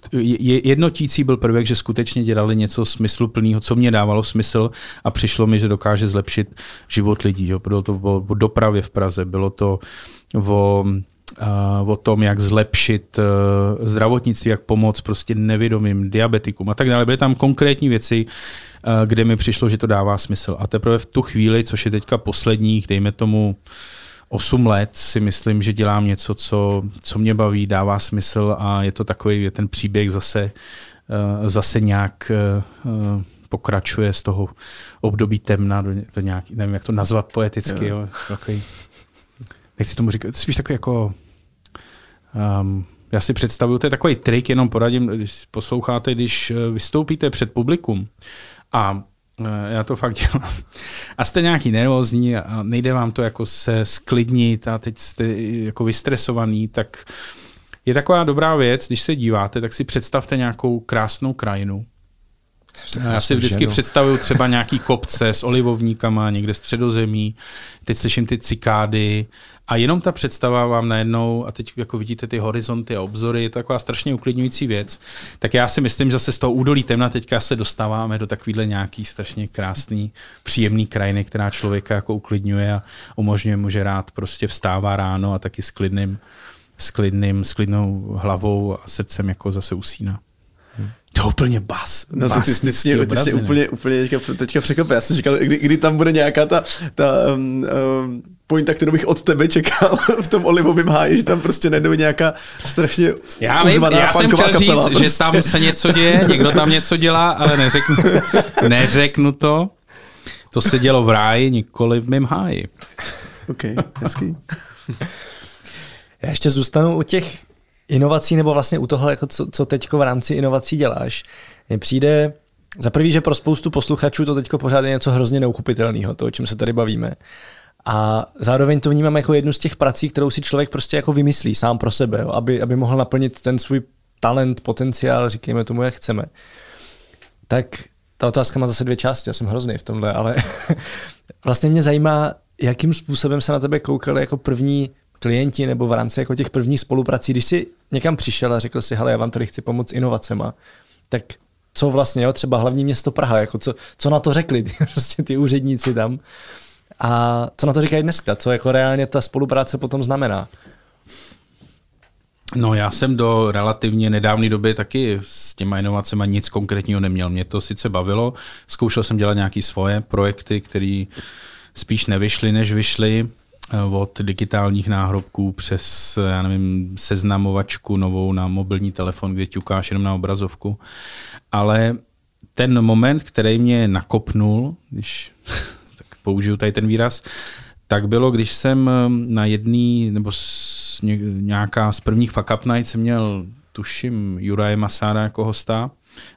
jednotící byl prvek, že skutečně dělali něco smysluplného, co mě dávalo smysl a přišlo mi, že dokáže zlepšit život lidí. Jo. Bylo to o, dopravě v Praze, bylo to o o tom, jak zlepšit uh, zdravotnictví, jak pomoct prostě nevědomým diabetikům a tak dále. Byly tam konkrétní věci, uh, kde mi přišlo, že to dává smysl. A teprve v tu chvíli, což je teďka posledních, dejme tomu 8 let si myslím, že dělám něco, co, co mě baví, dává smysl a je to takový, je ten příběh zase, uh, zase nějak uh, pokračuje z toho období temna do, do nějaký, nevím, jak to nazvat poeticky, jo. Jo, takový, nechci tomu říkat, spíš takový jako um, já si představuju, to je takový trik, jenom poradím, když posloucháte, když vystoupíte před publikum a Eh, já to fakt dělám. A jste nějaký nervózní a nejde vám to jako se sklidnit a teď jste jako vystresovaný, tak je taková dobrá věc, když se díváte, tak si představte nějakou krásnou krajinu. Já si vždycky představuju třeba nějaký kopce s olivovníkama někde středozemí, teď slyším ty cikády, a jenom ta představa vám najednou, a teď jako vidíte ty horizonty a obzory, je to taková strašně uklidňující věc. Tak já si myslím, že zase z toho údolí temna teďka se dostáváme do takovýhle nějaký strašně krásný, příjemný krajiny, která člověka jako uklidňuje a umožňuje mu, že rád prostě vstává ráno a taky s klidným, s klidným, s klidnou hlavou a srdcem jako zase usíná. To je úplně bas. No to ty, ty, ty, ty jsi úplně, úplně teďka, teďka překvapil. Já jsem říkal, kdy, kdy tam bude nějaká ta, ta um, um, pointa, kterou bych od tebe čekal v tom olivovém háji, že tam prostě najednou nějaká strašně Já, vím, já jsem chtěl kapela, říct, prostě. že tam se něco děje, někdo tam něco dělá, ale neřeknu, neřeknu to. To se dělo v ráji, nikoli v mém háji. OK, hezký. Já ještě zůstanu u těch inovací, nebo vlastně u toho, jako co, co teď v rámci inovací děláš. Mně přijde za prvý, že pro spoustu posluchačů to teď pořád je něco hrozně neuchopitelného, to, o čem se tady bavíme. A zároveň to vnímám jako jednu z těch prací, kterou si člověk prostě jako vymyslí sám pro sebe, jo, aby, aby mohl naplnit ten svůj talent, potenciál, říkejme tomu, jak chceme. Tak ta otázka má zase dvě části, já jsem hrozný v tomhle, ale vlastně mě zajímá, jakým způsobem se na tebe koukali jako první klienti nebo v rámci jako těch prvních spoluprací, když jsi někam přišel a řekl si, hele, já vám tady chci pomoct inovacema, tak co vlastně, jo, třeba hlavní město Praha, jako co, co na to řekli ty, prostě ty úředníci tam a co na to říkají dneska, co jako reálně ta spolupráce potom znamená. No já jsem do relativně nedávné doby taky s těma inovacemi nic konkrétního neměl. Mě to sice bavilo, zkoušel jsem dělat nějaké svoje projekty, které spíš nevyšly, než vyšly. Eh, od digitálních náhrobků přes, já nevím, seznamovačku novou na mobilní telefon, kde ťukáš jenom na obrazovku. Ale ten moment, který mě nakopnul, když tak použiju tady ten výraz, tak bylo, když jsem eh, na jedný, nebo nějaká z prvních Fuck Up Night jsem měl, tuším, Juraje Masára jako hosta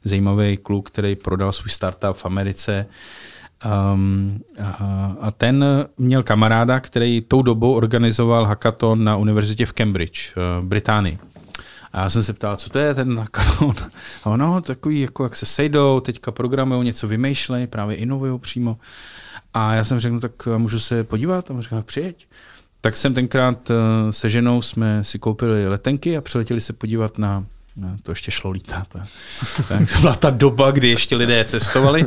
zajímavý kluk, který prodal svůj startup v Americe. Um, a, a ten měl kamaráda, který tou dobou organizoval hackathon na univerzitě v Cambridge, v Británii. A já jsem se ptal, co to je ten hackathon? A ono, takový, jako jak se sejdou, teďka programují, něco vymýšlejí, právě inovují přímo. A já jsem řekl, tak můžu se podívat? A on říkal, přijeď. Tak jsem tenkrát eh, se ženou jsme si koupili letenky a přiletěli se podívat na No, to ještě šlo lítat. tak to byla ta doba, kdy ještě lidé cestovali.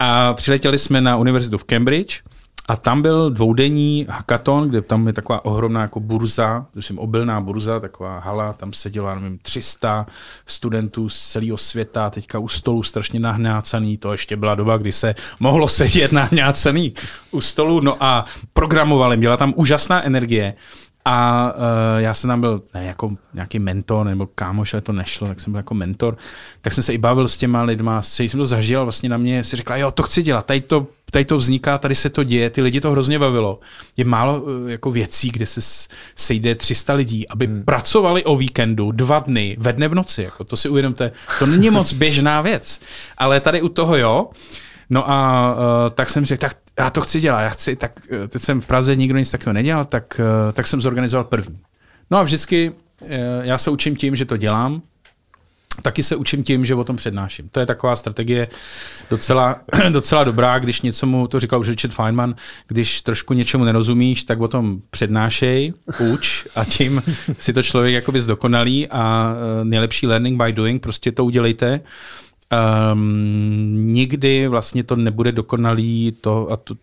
A přiletěli jsme na univerzitu v Cambridge a tam byl dvoudenní hackathon, kde tam je taková ohromná jako burza, to jsem obilná burza, taková hala, tam sedělo, nevím, 300 studentů z celého světa, teďka u stolu strašně nahnácaný, to ještě byla doba, kdy se mohlo sedět nahnácaný u stolu, no a programovali, byla tam úžasná energie. A uh, já jsem tam byl ne, jako nějaký mentor nebo kámoš, ale to nešlo, tak jsem byl jako mentor. Tak jsem se i bavil s těma lidma, s jsem to zažil, vlastně na mě si řekla, jo, to chci dělat, tady to, tady to vzniká, tady se to děje, ty lidi to hrozně bavilo. Je málo uh, jako věcí, kde se sejde 300 lidí, aby hmm. pracovali o víkendu dva dny, ve dne v noci. Jako, to si uvědomte, to není moc běžná věc. Ale tady u toho jo. No a uh, tak jsem řekl, tak já to chci dělat, já chci, tak eh, teď jsem v Praze nikdo nic takového nedělal, tak, eh, tak jsem zorganizoval první. No a vždycky eh, já se učím tím, že to dělám, taky se učím tím, že o tom přednáším. To je taková strategie docela, docela dobrá, když něco mu, to říkal už Richard Feynman, když trošku něčemu nerozumíš, tak o tom přednášej, uč a tím si to člověk jakoby zdokonalí a nejlepší learning by doing, prostě to udělejte. Um, nikdy vlastně to nebude dokonalý, to, a to,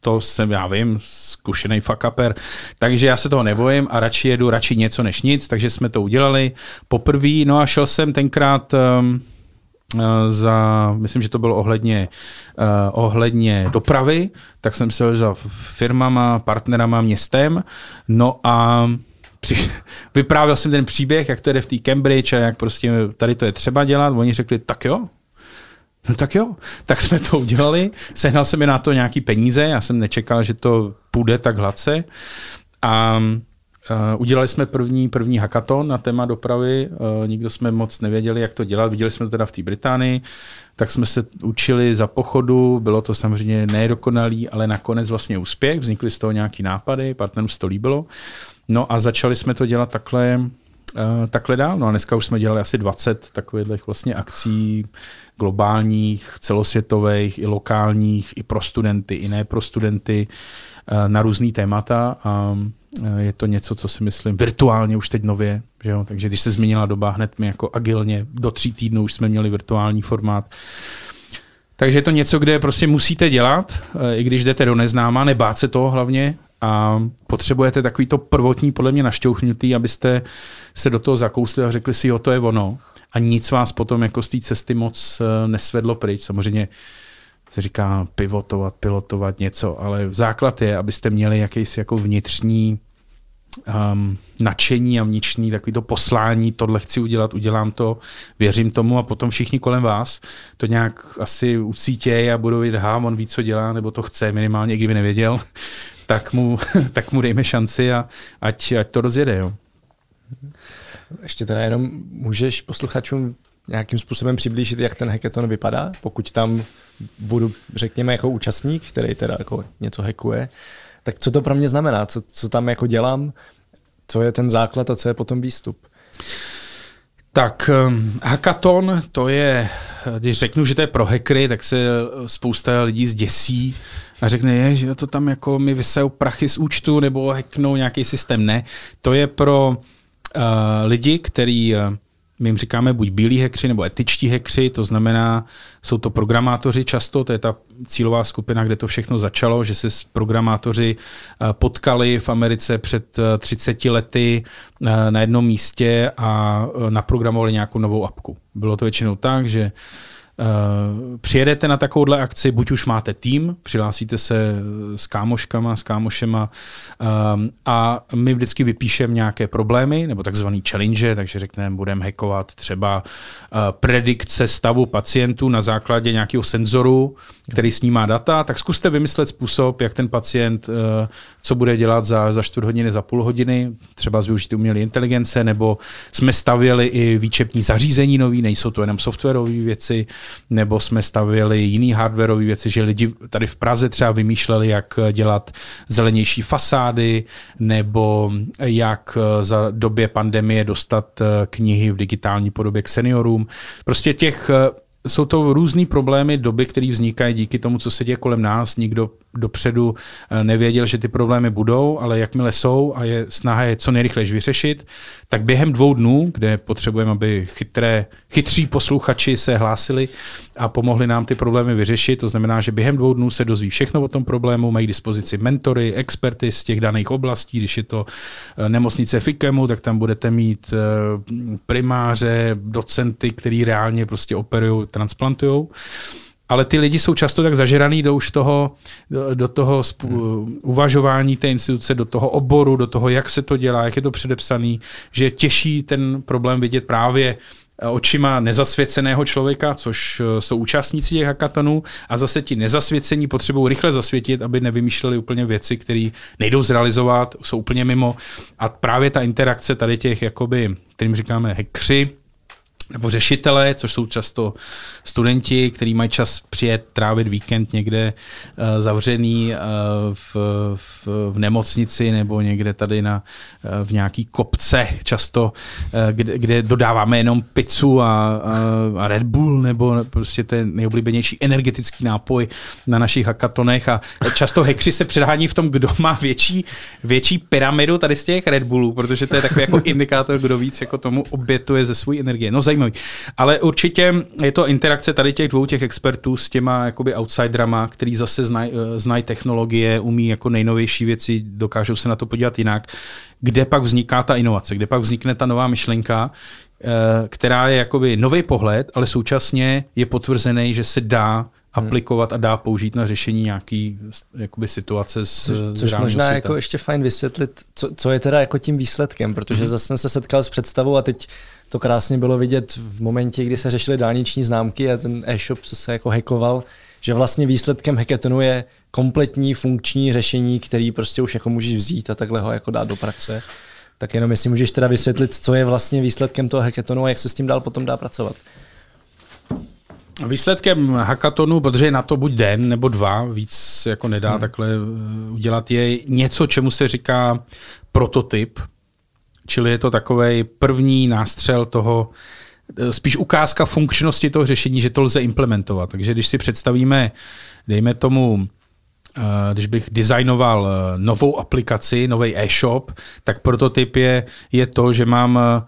to jsem, já vím, zkušený fuck upper, takže já se toho nebojím a radši jedu radši něco než nic, takže jsme to udělali. Poprvé, no a šel jsem tenkrát um, za, myslím, že to bylo ohledně, uh, ohledně dopravy, tak jsem se za firmama, partnerama, městem, no a při, vyprávěl jsem ten příběh, jak to jde v té Cambridge a jak prostě tady to je třeba dělat. Oni řekli, tak jo, No tak jo, tak jsme to udělali. Sehnal jsem mi na to nějaký peníze, já jsem nečekal, že to půjde tak hladce. A Uh, udělali jsme první, první hackathon na téma dopravy, uh, nikdo jsme moc nevěděli, jak to dělat, viděli jsme to teda v té Británii, tak jsme se učili za pochodu, bylo to samozřejmě nedokonalý, ale nakonec vlastně úspěch, vznikly z toho nějaký nápady, partnerům se to líbilo. No a začali jsme to dělat takhle, uh, takhle dál. No a dneska už jsme dělali asi 20 takových vlastně akcí globálních, celosvětových, i lokálních, i pro studenty, i ne pro studenty uh, na různý témata. A uh, je to něco, co si myslím virtuálně už teď nově, že jo? takže když se změnila doba, hned mi jako agilně do tří týdnů už jsme měli virtuální formát. Takže je to něco, kde prostě musíte dělat, i když jdete do neznáma, nebát se toho hlavně, a potřebujete takový to prvotní, podle mě našťouchnutý, abyste se do toho zakousli a řekli si, jo, to je ono. A nic vás potom jako z té cesty moc eh, nesvedlo pryč. Samozřejmě se říká pivotovat, pilotovat něco, ale základ je, abyste měli jakýsi jako vnitřní um, nadšení a vnitřní takový to poslání, tohle chci udělat, udělám to, věřím tomu a potom všichni kolem vás to nějak asi ucítějí a budou vidět, ha, on ví, co dělá, nebo to chce minimálně, kdyby nevěděl, tak mu, tak mu dejme šanci a ať, ať to rozjede. Jo. Ještě teda jenom můžeš posluchačům nějakým způsobem přiblížit, jak ten hackathon vypadá, pokud tam budu, řekněme, jako účastník, který teda jako něco hackuje, tak co to pro mě znamená, co, co tam jako dělám, co je ten základ a co je potom výstup? Tak um, hackathon, to je, když řeknu, že to je pro hackery, tak se spousta lidí zděsí a řekne, je, že to tam jako mi vysejou prachy z účtu nebo hacknou nějaký systém. Ne, to je pro uh, lidi, který uh, my jim říkáme buď bílí hekři nebo etičtí hekři, to znamená, jsou to programátoři často, to je ta cílová skupina, kde to všechno začalo, že se programátoři eh, potkali v Americe před 30 lety na jednom místě a naprogramovali nějakou novou apku. Bylo to většinou tak, že přijedete na takovouhle akci, buď už máte tým, přihlásíte se s kámoškama, s kámošema a my vždycky vypíšeme nějaké problémy nebo takzvaný challenge, takže řekneme, budeme hackovat třeba predikce stavu pacientů na základě nějakého senzoru, který snímá data, tak zkuste vymyslet způsob, jak ten pacient, co bude dělat za, za čtvrt hodiny, za půl hodiny, třeba z využití umělé inteligence, nebo jsme stavěli i výčepní zařízení nový, nejsou to jenom softwarové věci, nebo jsme stavěli jiný hardwareové věci, že lidi tady v Praze třeba vymýšleli, jak dělat zelenější fasády, nebo jak za době pandemie dostat knihy v digitální podobě k seniorům. Prostě těch jsou to různý problémy doby, které vznikají díky tomu, co se děje kolem nás. Nikdo dopředu eh, nevěděl, že ty problémy budou, ale jakmile jsou a je snaha je co nejrychleji vyřešit, tak během dvou dnů, kde potřebujeme, aby chytré, chytří posluchači se hlásili a pomohli nám ty problémy vyřešit, to znamená, že během dvou dnů se dozví všechno o tom problému, mají dispozici mentory, experty z těch daných oblastí, když je to eh, nemocnice FIKEMu, tak tam budete mít eh, primáře, docenty, který reálně prostě operují, transplantují ale ty lidi jsou často tak zažeraný do už toho, do, do toho spů, hmm. uvažování té instituce, do toho oboru, do toho, jak se to dělá, jak je to předepsaný, že je těžší ten problém vidět právě eh, očima nezasvěceného člověka, což eh, jsou účastníci těch hackathonů a zase ti nezasvěcení potřebují rychle zasvětit, aby nevymýšleli úplně věci, které nejdou zrealizovat, jsou úplně mimo a právě ta interakce tady těch, jakoby, kterým říkáme hackři, nebo řešitelé, což jsou často studenti, kteří mají čas přijet trávit víkend někde uh, zavřený uh, v, v, v nemocnici nebo někde tady na, uh, v nějaký kopce, často, uh, kde, kde dodáváme jenom pizzu a, a, a Red Bull nebo prostě ten nejoblíbenější energetický nápoj na našich hackathonech a často hekři se předhání v tom, kdo má větší, větší pyramidu tady z těch Red Bullů, protože to je takový jako indikátor, kdo víc jako tomu obětuje ze své energie. No zajímavý. Ale určitě je to interakce tady těch dvou těch expertů s těma jakoby outsiderama, který zase znají eh, znaj technologie, umí jako nejnovější věci, dokážou se na to podívat jinak. Kde pak vzniká ta inovace, kde pak vznikne ta nová myšlenka, eh, která je jakoby nový pohled, ale současně je potvrzený, že se dá aplikovat a dá použít na řešení nějaký jakoby, situace s Což, což možná světa. jako ještě fajn vysvětlit, co, co je teda jako tím výsledkem, protože mm-hmm. zase jsem se setkal s představou a teď to krásně bylo vidět v momentě, kdy se řešily dálniční známky a ten e-shop se jako hackoval, že vlastně výsledkem hackathonu je kompletní funkční řešení, který prostě už jako můžeš vzít a takhle ho jako dát do praxe. Tak jenom jestli můžeš teda vysvětlit, co je vlastně výsledkem toho hackathonu a jak se s tím dál potom dá pracovat. Výsledkem hackathonu, protože je na to buď den nebo dva, víc jako nedá hmm. takhle eh, udělat, je něco, čemu se říká prototyp, čili je to takový první nástřel toho, eh, spíš ukázka funkčnosti toho řešení, že to lze implementovat. Takže když si představíme, dejme tomu, eh, když bych designoval novou aplikaci, nový e-shop, tak prototyp je, je to, že mám Eh,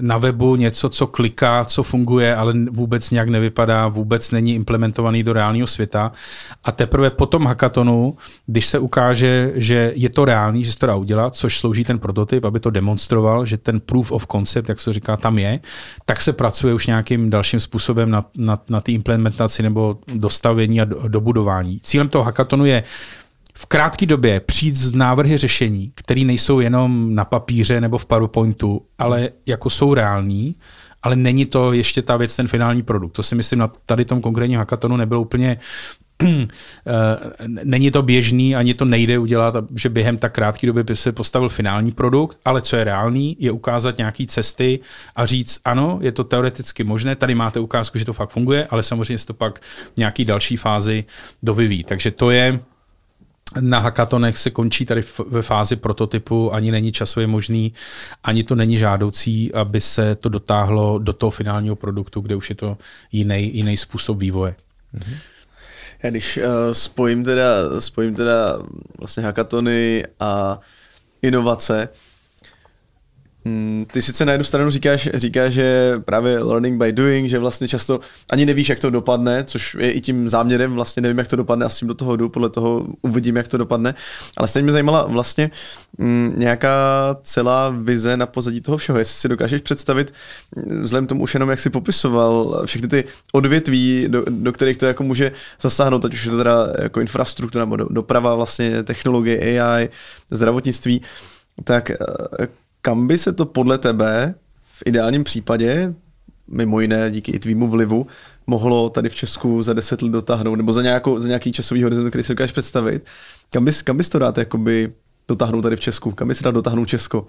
na webu něco, co kliká, co funguje, ale vůbec nějak nevypadá, vůbec není implementovaný do reálného světa. A teprve po tom hackathonu, když se ukáže, že je to reálný, že se to dá udělat, což slouží ten prototyp, aby to demonstroval, že ten proof of concept, jak se říká, tam je, tak se pracuje už nějakým dalším způsobem na, na, na té implementaci nebo dostavění a dobudování. Cílem toho hackathonu je v krátké době přijít z návrhy řešení, které nejsou jenom na papíře nebo v PowerPointu, ale jako jsou reální, ale není to ještě ta věc, ten finální produkt. To si myslím, na tady tom konkrétním hackathonu nebylo úplně eh, není to běžný, ani to nejde udělat, že během tak krátké doby by se postavil finální produkt, ale co je reálný, je ukázat nějaké cesty a říct, ano, je to teoreticky možné, tady máte ukázku, že to fakt funguje, ale samozřejmě se to pak v nějaký další fázi dovyví. Takže to je na hackathonech se končí tady ve fázi prototypu, ani není časově možný, ani to není žádoucí, aby se to dotáhlo do toho finálního produktu, kde už je to jiný, jiný způsob vývoje. Mm-hmm. Já když uh, spojím teda, spojím teda vlastně hackathony a inovace, ty sice na jednu stranu říkáš, říkáš, že právě learning by doing, že vlastně často ani nevíš, jak to dopadne, což je i tím záměrem, vlastně nevím, jak to dopadne a s tím do toho jdu, podle toho uvidím, jak to dopadne. Ale stejně mě zajímala vlastně mm, nějaká celá vize na pozadí toho všeho, jestli si dokážeš představit, mm, vzhledem tomu už jenom, jak si popisoval, všechny ty odvětví, do, do kterých to jako může zasáhnout, ať už je to teda jako infrastruktura nebo doprava, vlastně technologie, AI, zdravotnictví, tak eh, kam by se to podle tebe v ideálním případě, mimo jiné díky i tvýmu vlivu, mohlo tady v Česku za deset let dotáhnout, nebo za, nějakou, za nějaký časový horizont, který si dokážeš představit, kam bys, kam bys to dát jakoby dotáhnout tady v Česku? Kam bys dát dotáhnout Česko?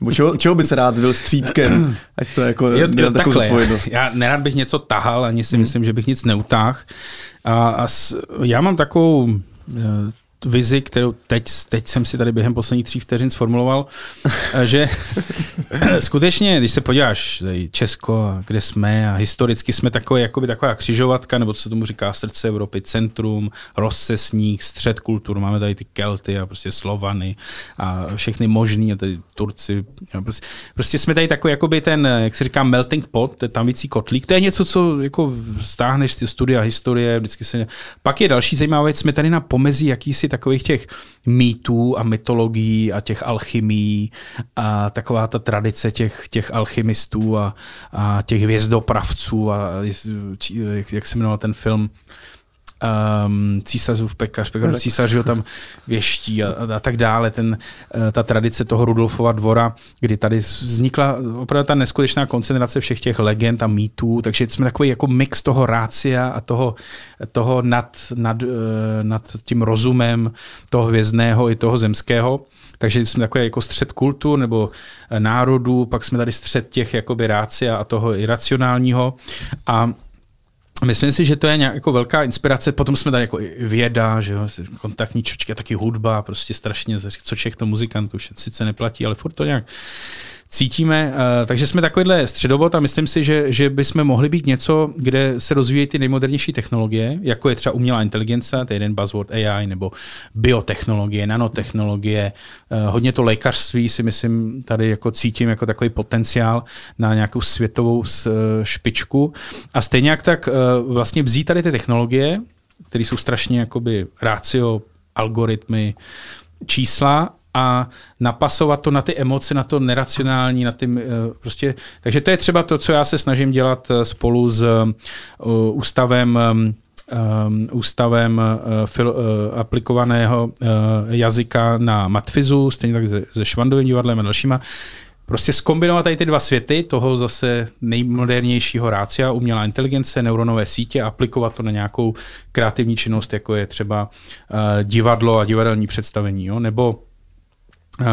Nebo čeho, čeho bys rád byl střípkem? Ať to jako jo, jo, takovou zodpovědnost. Já nerad bych něco tahal, ani si hmm. myslím, že bych nic neutáhl. A, a s, já mám takovou eh, vizi, kterou teď, teď jsem si tady během posledních tří vteřin sformuloval, že skutečně, když se podíváš, Česko, kde jsme a historicky jsme takové, jakoby taková křižovatka, nebo co se tomu říká srdce Evropy, centrum, rozcesník, střed kultur, máme tady ty Kelty a prostě Slovany a všechny možný, a tady Turci. A prostě, prostě, jsme tady takový, jakoby ten, jak se říká, melting pot, ten tam vící kotlík, to je něco, co jako stáhneš ty studia historie, vždycky se... Pak je další zajímavá věc, jsme tady na pomezí jakýsi takových těch mýtů a mytologií a těch alchymí a taková ta tradice těch, těch alchymistů a, a těch hvězdopravců a jak se jmenoval ten film um, císařův pekař, pekař císař ho tam věští a, a tak dále. Ten, uh, ta tradice toho Rudolfova dvora, kdy tady vznikla opravdu ta neskutečná koncentrace všech těch legend a mýtů, takže jsme takový jako mix toho rácia a toho, toho nad, nad, uh, nad tím rozumem toho hvězdného i toho zemského. Takže jsme takový jako střed kultur nebo eh, národů, pak jsme tady střed těch jakoby rácia a toho iracionálního. A Myslím si, že to je nějak jako velká inspirace. Potom jsme tady jako věda, že jo, kontaktní čočky, taky hudba, prostě strašně, co všechno muzikantů, sice neplatí, ale furt to nějak cítíme. Eh, takže jsme takovýhle středobod a myslím si, že, že bychom mohli být něco, kde se rozvíjejí ty nejmodernější technologie, jako je třeba umělá inteligence, to je jeden buzzword AI, nebo biotechnologie, nanotechnologie. Eh, hodně to lékařství si myslím tady jako cítím jako takový potenciál na nějakou světovou eh, špičku. A stejně jak tak vlastně vzít tady ty technologie, které jsou strašně jakoby rácio, algoritmy, čísla a napasovat to na ty emoce, na to neracionální, na ty eh, prostě, takže to je třeba to, co já se snažím dělat eh, spolu s uh, ústavem um, ústavem uh, fil, uh, aplikovaného uh, jazyka na Matfizu, stejně tak se, se Švandovým divadlem a dalšíma. Prostě skombinovat tady ty dva světy, toho zase nejmodernějšího rácia, umělá inteligence, neuronové sítě, aplikovat to na nějakou kreativní činnost, jako je třeba uh, divadlo a divadelní představení, jo? nebo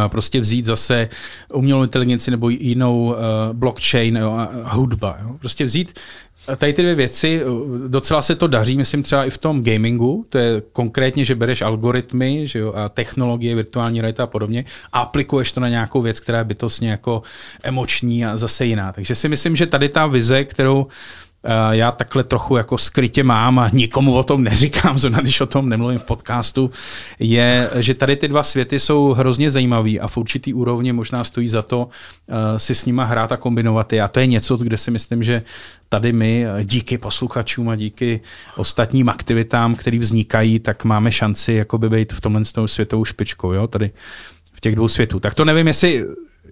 prostě vzít zase umělou inteligenci nebo jinou uh, blockchain jo, a hudba. Jo. Prostě vzít tady ty dvě věci, docela se to daří, myslím třeba i v tom gamingu, to je konkrétně, že bereš algoritmy že jo, a technologie, virtuální realita a podobně a aplikuješ to na nějakou věc, která je bytostně jako emoční a zase jiná. Takže si myslím, že tady ta vize, kterou já takhle trochu jako skrytě mám a nikomu o tom neříkám, zrovna když o tom nemluvím v podcastu, je, že tady ty dva světy jsou hrozně zajímavý a v určitý úrovni možná stojí za to uh, si s nima hrát a kombinovat je. A to je něco, kde si myslím, že tady my díky posluchačům a díky ostatním aktivitám, které vznikají, tak máme šanci jakoby být v tomhle světovou špičkou, jo, tady v těch dvou světů. Tak to nevím, jestli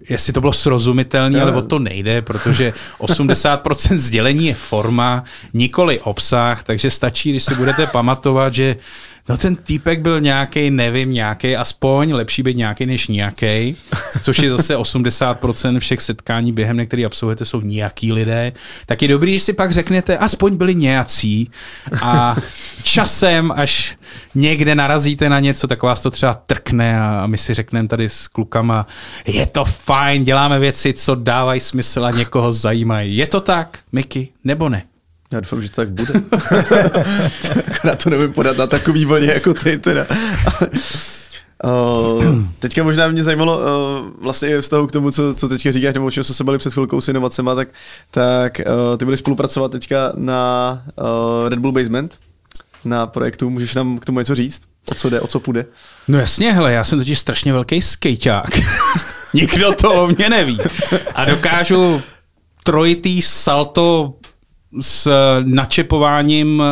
jestli to bylo srozumitelné, ale o to nejde, protože 80% sdělení je forma, nikoli obsah, takže stačí, když si budete pamatovat, že No ten týpek byl nějaký, nevím, nějaký, aspoň lepší být nějaký než nějaký, což je zase 80% všech setkání během, který absolvujete, jsou nějaký lidé. Tak je dobrý, když si pak řeknete, aspoň byli nějací a časem, až někde narazíte na něco, tak vás to třeba trkne a my si řekneme tady s klukama, je to fajn, děláme věci, co dávají smysl a někoho zajímají. Je to tak, Miky, nebo ne? Já doufám, že to tak bude. Na to nevím podat na takový vlně jako ty teda. Uh, teďka možná mě zajímalo uh, vlastně vztahu k tomu, co, co teďka říkáš, nebo o čem jsme se bali před chvilkou s inovacema, tak, tak uh, ty budeš spolupracovat teďka na uh, Red Bull Basement, na projektu, můžeš nám k tomu něco říct? O co jde, o co půjde? No jasně, hele, já jsem totiž strašně velký skejťák. Nikdo to o mě neví. A dokážu trojitý salto s načepováním uh,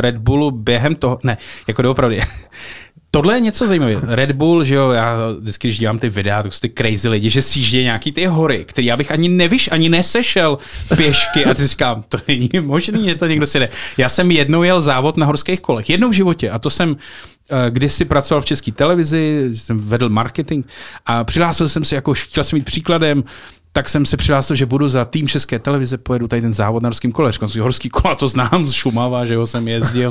Red Bullu během toho, ne, jako doopravdy, Tohle je něco zajímavé. Red Bull, že jo, já vždycky, když dělám ty videa, tak jsou ty crazy lidi, že sjíždí nějaký ty hory, který já bych ani nevyš, ani nesešel pěšky a ty říkám, to není možný, že to někdo si jde. Já jsem jednou jel závod na horských kolech, jednou v životě a to jsem eh, když si pracoval v české televizi, jsem vedl marketing a přihlásil jsem se, jako chtěl jsem mít příkladem, tak jsem se přihlásil, že budu za tým České televize, pojedu tady ten závod na horským kole. Říkám horský kola to znám z Šumava, že jo, jsem jezdil.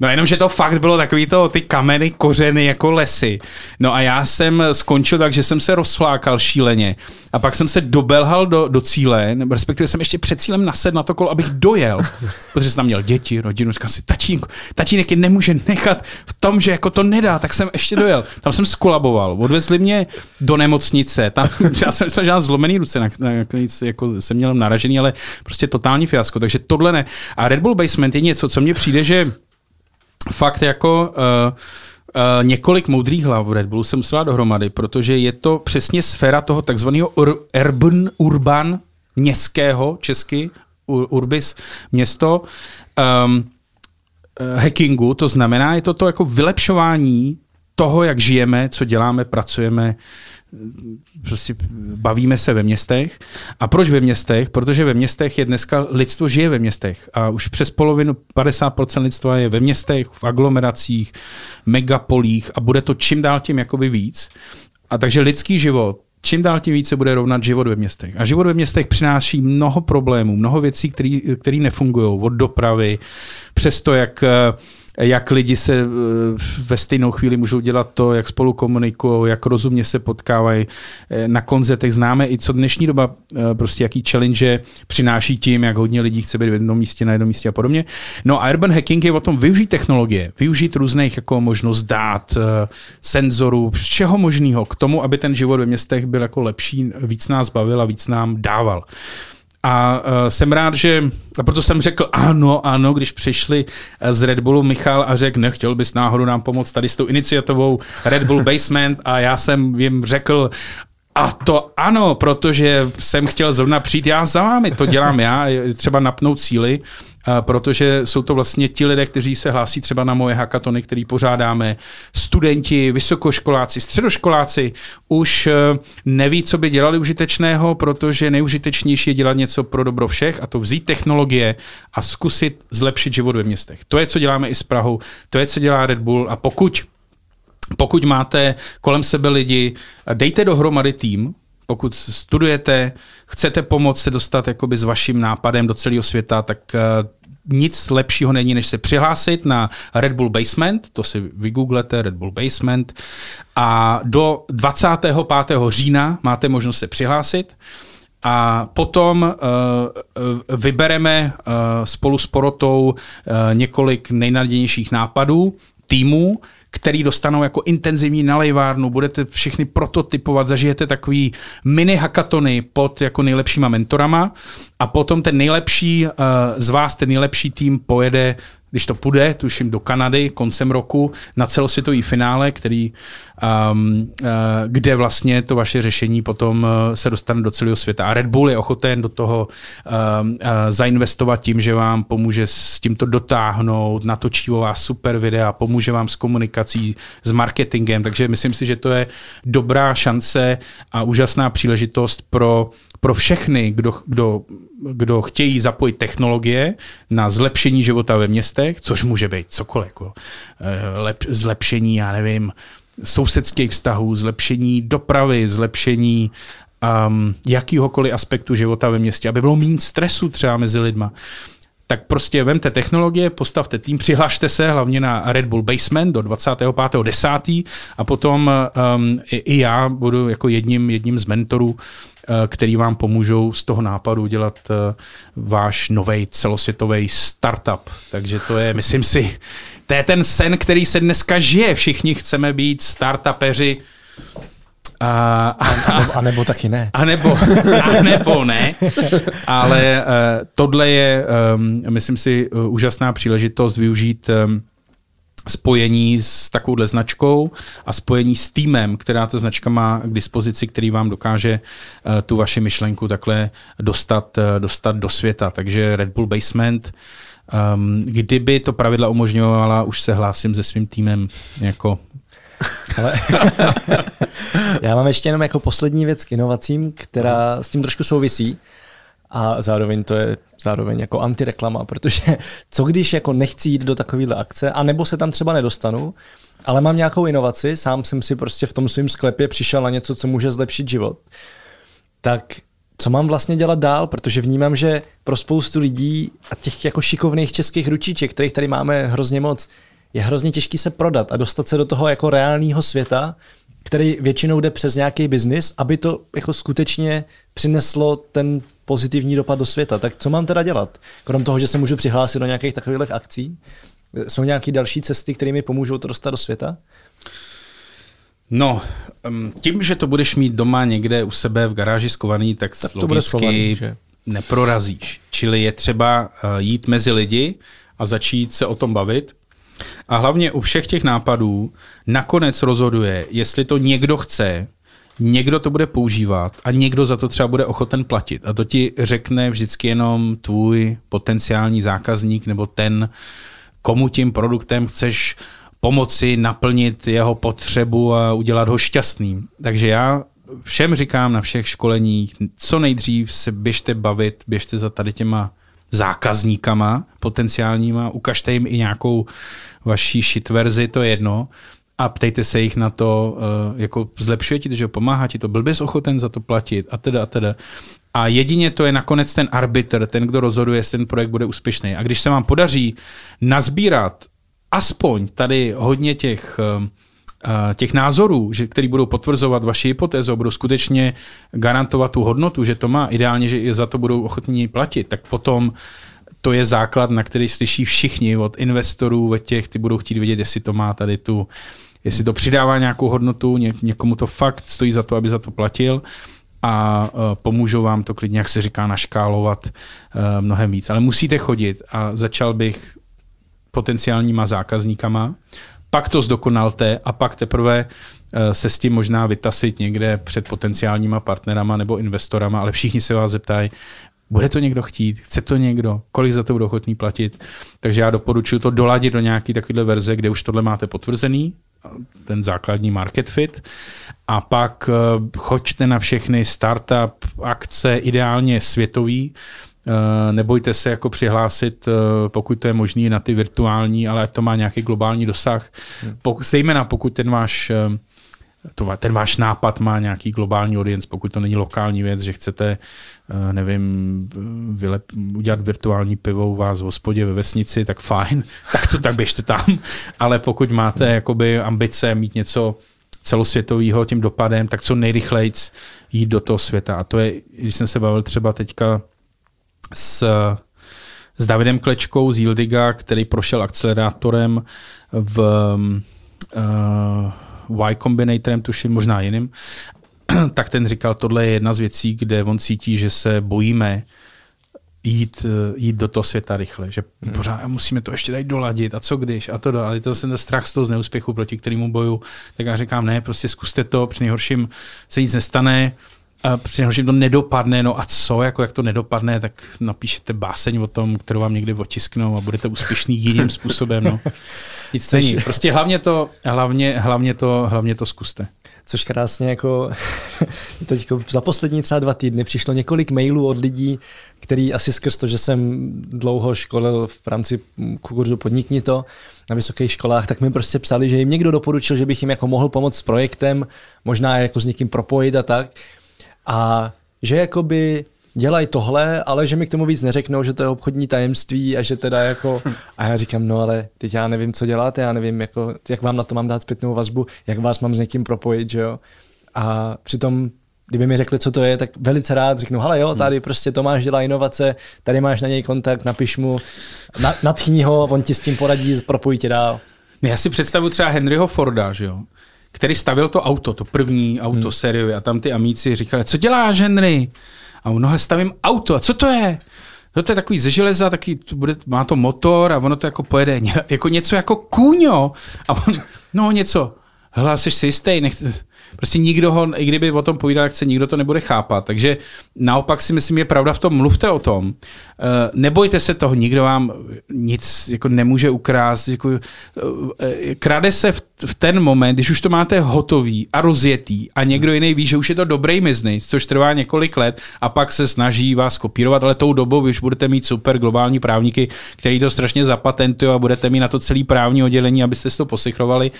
No jenom, že to fakt bylo takový to, ty kameny, kořeny jako lesy. No a já jsem skončil tak, že jsem se rozflákal šíleně. A pak jsem se dobelhal do, do cíle, respektive jsem ještě před cílem nased na to kolo, abych dojel. Protože jsem tam měl děti, rodinu, říkal si, tatínku, tatínek je nemůže nechat v tom, že jako to nedá, tak jsem ještě dojel. Tam jsem skolaboval, odvezli mě do nemocnice, tam já jsem myslel, že mám zlomený ruce, na, na, nic jako jsem měl naražený, ale prostě totální fiasko, takže tohle ne. A Red Bull Basement je něco, co mně přijde, že fakt jako uh, Uh, několik moudrých hlav v Red Bullu se musela dohromady, protože je to přesně sféra toho takzvaného ur, urban, urban, městského, česky, ur, urbis, město, um, uh, hackingu, to znamená, je to to jako vylepšování toho, jak žijeme, co děláme, pracujeme, prostě bavíme se ve městech. A proč ve městech? Protože ve městech je dneska, lidstvo žije ve městech a už přes polovinu, 50% lidstva je ve městech, v aglomeracích, megapolích a bude to čím dál tím jakoby víc. A takže lidský život čím dál tím více bude rovnat život ve městech. A život ve městech přináší mnoho problémů, mnoho věcí, které nefungují, od dopravy, přes to, jak jak lidi se eh, ve stejnou chvíli můžou dělat to, jak spolu komunikují, jak rozumně se potkávají eh, na koncertech. Známe i co dnešní doba, eh, prostě jaký challenge přináší tím, jak hodně lidí chce být v jednom místě, na jednom místě a podobně. No a urban hacking je o tom využít technologie, využít různých jako možnost dát, senzorů, všeho možného k tomu, aby ten život ve městech byl jako lepší, víc nás bavil a víc nám dával. A uh, jsem rád, že, a proto jsem řekl ano, ano, když přišli e, z Red Bullu Michal a řekl, nechtěl bys náhodou nám pomoct tady s tou iniciativou Red Bull Basement? A já jsem jim řekl, a to ano, protože jsem chtěl zrovna přijít já za vámi, to dělám já, třeba napnout síly protože jsou to vlastně ti lidé, kteří se hlásí třeba na moje hackatony, který pořádáme. Studenti, vysokoškoláci, středoškoláci už eh, neví, co by dělali užitečného, protože nejužitečnější je dělat něco pro dobro všech a to vzít technologie a zkusit zlepšit život ve městech. To je, co děláme i s Prahou, to je, co dělá Red Bull a pokud pokud máte kolem sebe lidi, dejte dohromady tým, pokud studujete, chcete pomoct se dostat jakoby s vaším nápadem do celého světa, tak uh, nic lepšího není, než se přihlásit na Red Bull Basement, to si vygooglete, Red Bull Basement, a do 25. října máte možnost se přihlásit. A potom uh, vybereme uh, spolu s porotou uh, několik nejnadějnějších nápadů, týmů, který dostanou jako intenzivní nalejvárnu, budete všechny prototypovat, zažijete takový mini hackatony pod jako nejlepšíma mentorama a potom ten nejlepší uh, z vás, ten nejlepší tým pojede když to půjde, tuším do Kanady koncem roku na celosvětový finále, který, um, uh, kde vlastně to vaše řešení potom uh, se dostane do celého světa. A Red Bull je ochoten do toho um, uh, zainvestovat tím, že vám pomůže s tímto dotáhnout, natočí o vás super videa, pomůže vám s komunikací, s marketingem, takže myslím si, že to je dobrá šance a úžasná příležitost pro pro všechny, kdo, kdo, kdo chtějí zapojit technologie na zlepšení života ve městech, což může být cokoliv, jako eh, lep, zlepšení, já nevím, sousedských vztahů, zlepšení dopravy, zlepšení um, jakýhokoliv aspektu života ve městě, aby bylo méně stresu třeba mezi lidma. Tak prostě vemte technologie, postavte tým, přihlašte se hlavně na Red Bull Basement do 25.10. a potom um, i, i já budu jako jedním, jedním z mentorů který vám pomůžou z toho nápadu udělat eh, váš nový celosvětový startup. Takže to je, myslím si, to je ten sen, který se dneska žije. Všichni chceme být startupeři. A, a, a, a nebo taky ne. A nebo, a nebo ne. Ale uh, tohle je, um, myslím si, uh, úžasná příležitost využít um, spojení s takovouhle značkou a spojení s týmem, která ta značka má k dispozici, který vám dokáže uh, tu vaši myšlenku takhle dostat, uh, dostat do světa. Takže Red Bull Basement, um, kdyby to pravidla umožňovala, už se hlásím se svým týmem jako ale já mám ještě jenom jako poslední věc k inovacím, která s tím trošku souvisí a zároveň to je zároveň jako antireklama, protože co když jako nechci jít do takovéhle akce, anebo se tam třeba nedostanu, ale mám nějakou inovaci, sám jsem si prostě v tom svém sklepě přišel na něco, co může zlepšit život, tak co mám vlastně dělat dál, protože vnímám, že pro spoustu lidí a těch jako šikovných českých ručiček, kterých tady máme hrozně moc, je hrozně těžký se prodat a dostat se do toho jako reálného světa, který většinou jde přes nějaký biznis, aby to jako skutečně přineslo ten pozitivní dopad do světa. Tak co mám teda dělat? Krom toho, že se můžu přihlásit do nějakých takových akcí, jsou nějaké další cesty, které mi pomůžou to dostat do světa? No, tím, že to budeš mít doma někde u sebe v garáži skovaný, tak, tak to logicky skovaný, že? neprorazíš. Čili je třeba eh, jít mezi lidi a začít se o tom bavit. A hlavně u všech těch nápadů nakonec rozhoduje, jestli to někdo chce, někdo to bude používat a někdo za to třeba bude ochoten platit. A to ti řekne vždycky jenom tvůj potenciální zákazník nebo ten, komu tím produktem chceš pomoci naplnit jeho potřebu a udělat ho šťastným. Takže já všem říkám na všech školeních, co nejdřív se běžte bavit, běžte za tady těma zákazníkama potenciálníma, ukažte jim i nějakou vaší shit verzi, to je jedno, a ptejte se jich na to, uh, jako zlepšuje ti to, že pomáhá ti to, byl bys ochoten za to platit a teda a teda. A jedině to je nakonec ten arbitr, ten, kdo rozhoduje, jestli ten projekt bude úspěšný. A když se vám podaří nazbírat aspoň tady hodně těch uh, těch názorů, že, který budou potvrzovat vaši hypotézu, budou skutečně garantovat tu hodnotu, že to má, ideálně, že za to budou ochotní platit, tak potom to je základ, na který slyší všichni od investorů, od těch, ty budou chtít vědět, jestli to má tady tu, jestli to přidává nějakou hodnotu, ně, někomu to fakt stojí za to, aby za to platil a uh, pomůžou vám to klidně, jak se říká, naškálovat uh, mnohem víc. Ale musíte chodit a začal bych potenciálníma zákazníkama, pak to zdokonalte a pak teprve eh, se s tím možná vytasit někde před potenciálníma partnerama nebo investorama, ale všichni se vás zeptají, bude to někdo chtít, chce to někdo, kolik za to budou ochotní platit. Takže já doporučuji to doladit do nějaké takové verze, kde už tohle máte potvrzený, ten základní market fit. A pak eh, choďte na všechny startup akce, ideálně světový, Eh, nebojte se jako přihlásit, eh, pokud to je možné, na ty virtuální, ale to má nějaký globální dosah. Hmm. Zejména pokud ten váš to, ten váš nápad má nějaký globální audience, pokud to není lokální věc, že chcete, nevím, vylep, udělat virtuální pivo u vás v hospodě ve vesnici, tak fajn, tak to tak běžte tam. Ale pokud máte jakoby ambice mít něco celosvětového tím dopadem, tak co nejrychleji jít do toho světa. A to je, když jsem se bavil třeba teďka s, s Davidem Klečkou z Yieldiga, který prošel akcelerátorem v uh, Y Combinatorem, tuším možná jiným, tak ten říkal, tohle je jedna z věcí, kde on cítí, že se bojíme jít, jít do toho světa rychle, že hmm. pořád musíme to ještě tady doladit a co když a to, ale to je ten strach z toho z neúspěchu, proti kterému boju, tak já říkám, ne, prostě zkuste to, při nejhorším se nic nestane, a při to nedopadne, no a co, jako jak to nedopadne, tak napíšete báseň o tom, kterou vám někdy otisknou a budete úspěšný jiným způsobem, no. Nic není. Prostě hlavně to, hlavně, hlavně to, hlavně to zkuste. Což krásně jako teď za poslední třeba dva týdny přišlo několik mailů od lidí, který asi skrz to, že jsem dlouho školil v rámci kurzu Podnikni to na vysokých školách, tak mi prostě psali, že jim někdo doporučil, že bych jim jako mohl pomoct s projektem, možná jako s někým propojit a tak. A že jakoby dělají tohle, ale že mi k tomu víc neřeknou, že to je obchodní tajemství a že teda jako... A já říkám, no ale teď já nevím, co děláte, já nevím, jako, jak vám na to mám dát zpětnou vazbu, jak vás mám s někým propojit, že jo. A přitom kdyby mi řekli, co to je, tak velice rád řeknu, hele jo, tady prostě Tomáš dělá inovace, tady máš na něj kontakt, napiš mu, na, natchní ho, on ti s tím poradí, propojí tě dál. Já si představu třeba Henryho Forda, že jo? Který stavil to auto, to první auto hmm. sériově a tam ty amíci říkali, co děláš, Henry? A on, no stavím auto, a co to je? No to je takový ze železa, taky bude, má to motor a ono to jako pojede jako něco jako kůňo. A on, no něco, hele, jsi si jistý, nechci, prostě nikdo ho, i kdyby o tom povídal, jak chce, nikdo to nebude chápat. Takže naopak si myslím, je pravda v tom, mluvte o tom. Eh, Nebojte se toho, nikdo vám nic jako nemůže ukrást. Jako, eh, krade se v, v ten moment, když už to máte hotový a rozjetý a někdo jiný ví, že už je to dobrý biznis, což trvá několik let a pak se snaží vás kopírovat, ale tou dobou vy už budete mít super globální právníky, který to strašně zapatentují a budete mít na to celý právní oddělení, abyste si to posychrovali,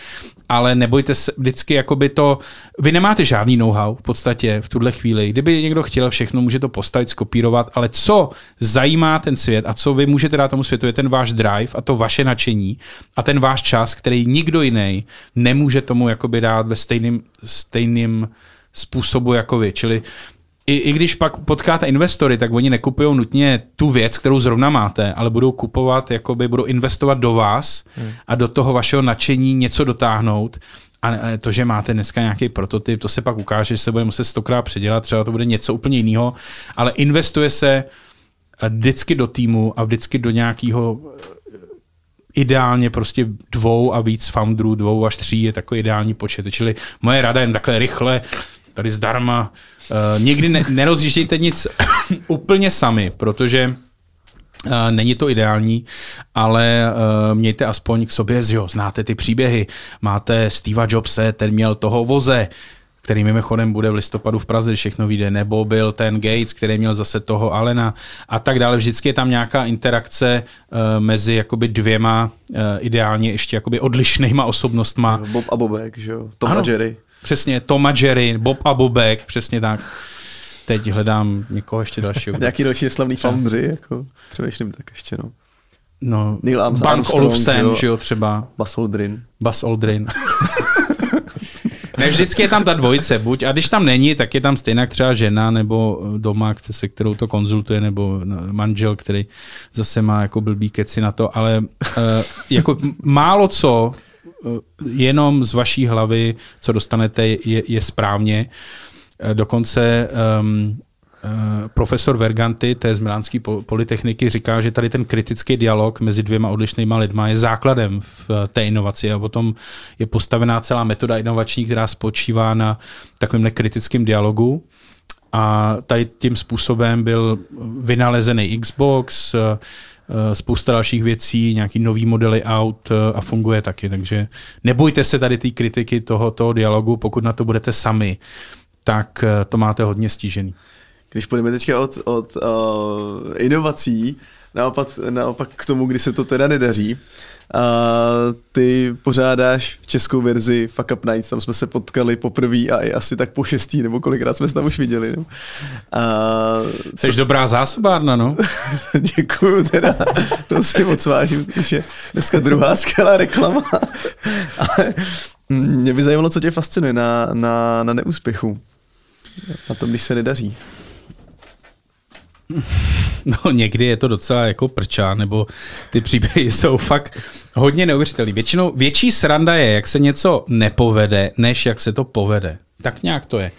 ale nebojte se vždycky jakoby to, vy nemáte žádný know-how v podstatě v tuhle chvíli. Kdyby někdo chtěl všechno, může to postavit, skopírovat, ale co zajímá ten svět a co vy můžete dát tomu světu, je ten váš drive a to vaše nadšení a ten váš čas, který nikdo jiný nemůže tomu jakoby dát ve stejným, stejným způsobu jako vy. Čili i, i když pak potkáte investory, tak oni nekupují nutně tu věc, kterou zrovna máte, ale budou kupovat, jakoby budou investovat do vás a do toho vašeho nadšení něco dotáhnout. A to, že máte dneska nějaký prototyp, to se pak ukáže, že se bude muset stokrát předělat, třeba to bude něco úplně jiného, ale investuje se vždycky do týmu a vždycky do nějakého ideálně prostě dvou a víc founderů, dvou až tří je takový ideální počet. Čili moje rada jen takhle rychle, tady zdarma, uh, nikdy ne, nerozjíždějte nic úplně sami, protože Uh, není to ideální, ale uh, mějte aspoň k sobě, jo, znáte ty příběhy. Máte Steva Jobse, ten měl toho voze, který mimochodem bude v listopadu v Praze, když všechno vyjde, nebo byl ten Gates, který měl zase toho Alena a tak dále. Vždycky je tam nějaká interakce uh, mezi jakoby dvěma uh, ideálně ještě jakoby odlišnýma osobnostma. Bob a Bobek, že jo? Tom Ano. a Jerry. Přesně, Tom a Jerry, Bob a Bobek, přesně tak. Teď hledám někoho ještě dalšího. Nějaký další slavný foundry, jako přemýšlím tak ještě, no. No, Neil Arm- Bank Armstrong, Olufsen, že jo. třeba. Buzz Aldrin. Buzz Aldrin. ne, vždycky je tam ta dvojice, buď, a když tam není, tak je tam stejně třeba žena nebo eh, doma, se kterou to konzultuje, nebo no, manžel, který zase má jako blbý keci na to, ale uh, jako málo co, jenom z vaší hlavy, co dostanete, je, je správně. Eh, Dokonce um, profesor Verganti, té z Milánské po- polytechniky, říká, že tady ten kritický dialog mezi dvěma odlišnýma lidma je základem v eh, té inovaci a potom je postavená celá metoda inovační, která spočívá na takovémhle kritickém dialogu. A tady tím způsobem byl vynalezený Xbox, eh, eh, spousta dalších věcí, nějaký nový modely aut eh, a funguje taky. Takže nebojte se tady té kritiky tohoto dialogu, pokud na to budete sami, tak eh, to máte hodně stížený. Když půjdeme teďka od, od uh, inovací, naopak, naopak k tomu, kdy se to teda nedaří, uh, ty pořádáš českou verzi Fuck Up Nights, tam jsme se potkali poprvé a i asi tak po šestý, nebo kolikrát jsme se tam už viděli. No. Uh, Jsi dobrá zásobárna, no? Děkuju teda, to si moc vážím, je dneska druhá skvělá reklama. Ale mě by zajímalo, co tě fascinuje na, na, na neúspěchu. Na tom, když se nedaří. No někdy je to docela jako prčá, nebo ty příběhy jsou fakt hodně neuvěřitelné. Většinou větší sranda je, jak se něco nepovede, než jak se to povede. Tak nějak to je.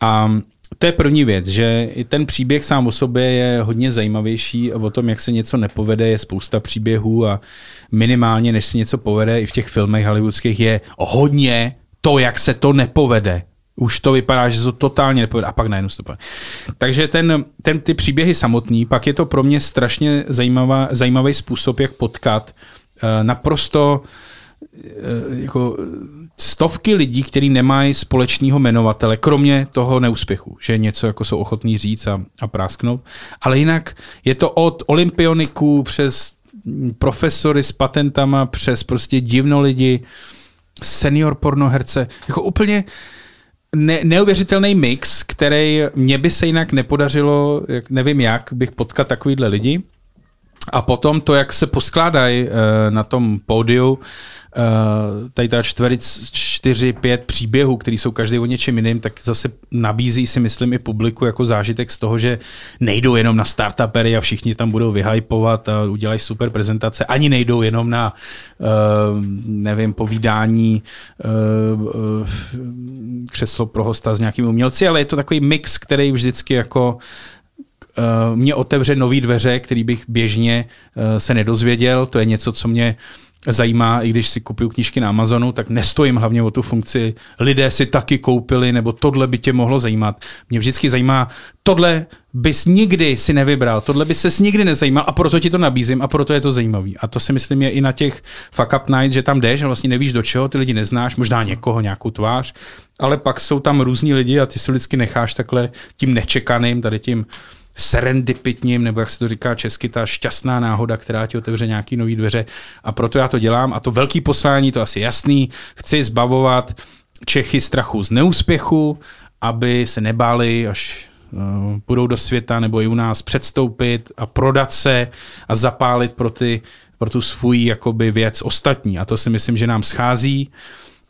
A to je první věc, že ten příběh sám o sobě je hodně zajímavější o tom, jak se něco nepovede, je spousta příběhů a minimálně, než se něco povede, i v těch filmech hollywoodských je hodně to, jak se to nepovede. Už to vypadá, že to totálně nepovede a pak najednou se to. Takže ten, ten, ty příběhy samotný, pak je to pro mě strašně zajímavá, zajímavý způsob, jak potkat eh, naprosto eh, jako stovky lidí, kteří nemají společného jmenovatele, kromě toho neúspěchu, že něco jako jsou ochotní říct a, a prásknout. Ale jinak je to od olympioniků přes profesory s patentama, přes prostě divno lidi, senior pornoherce, jako úplně ne, neuvěřitelný mix, který mě by se jinak nepodařilo, nevím jak, bych potkat takovýhle lidi. A potom to, jak se poskládají uh, na tom pódiu, uh, tady ta čtveric, čtyři, pět příběhů, které jsou každý o něčem jiným, tak zase nabízí si, myslím, i publiku jako zážitek z toho, že nejdou jenom na startupery a všichni tam budou vyhypovat a udělají super prezentace, ani nejdou jenom na, uh, nevím, povídání křeslo pro hosta s nějakými umělci, ale je to takový mix, který vždycky jako uh, mě otevře nový dveře, který bych běžně uh, se nedozvěděl. To je něco, co mě zajímá, i když si kupuju knížky na Amazonu, tak nestojím hlavně o tu funkci. Lidé si taky koupili, nebo tohle by tě mohlo zajímat. Mě vždycky zajímá, tohle bys nikdy si nevybral, tohle by ses nikdy nezajímal a proto ti to nabízím a proto je to zajímavý. A to si myslím je i na těch fuck up nights, že tam jdeš a vlastně nevíš do čeho, ty lidi neznáš, možná někoho, nějakou tvář, ale pak jsou tam různí lidi a ty si vždycky necháš takhle tím nečekaným, tady tím serendipitním, nebo jak se to říká česky, ta šťastná náhoda, která ti otevře nějaký nový dveře. A proto já to dělám. A to velký poslání, to asi jasný, chci zbavovat Čechy strachu z neúspěchu, aby se nebáli, až uh, půjdou do světa nebo i u nás předstoupit a prodat se a zapálit pro, ty, pro tu svůj jakoby věc ostatní. A to si myslím, že nám schází.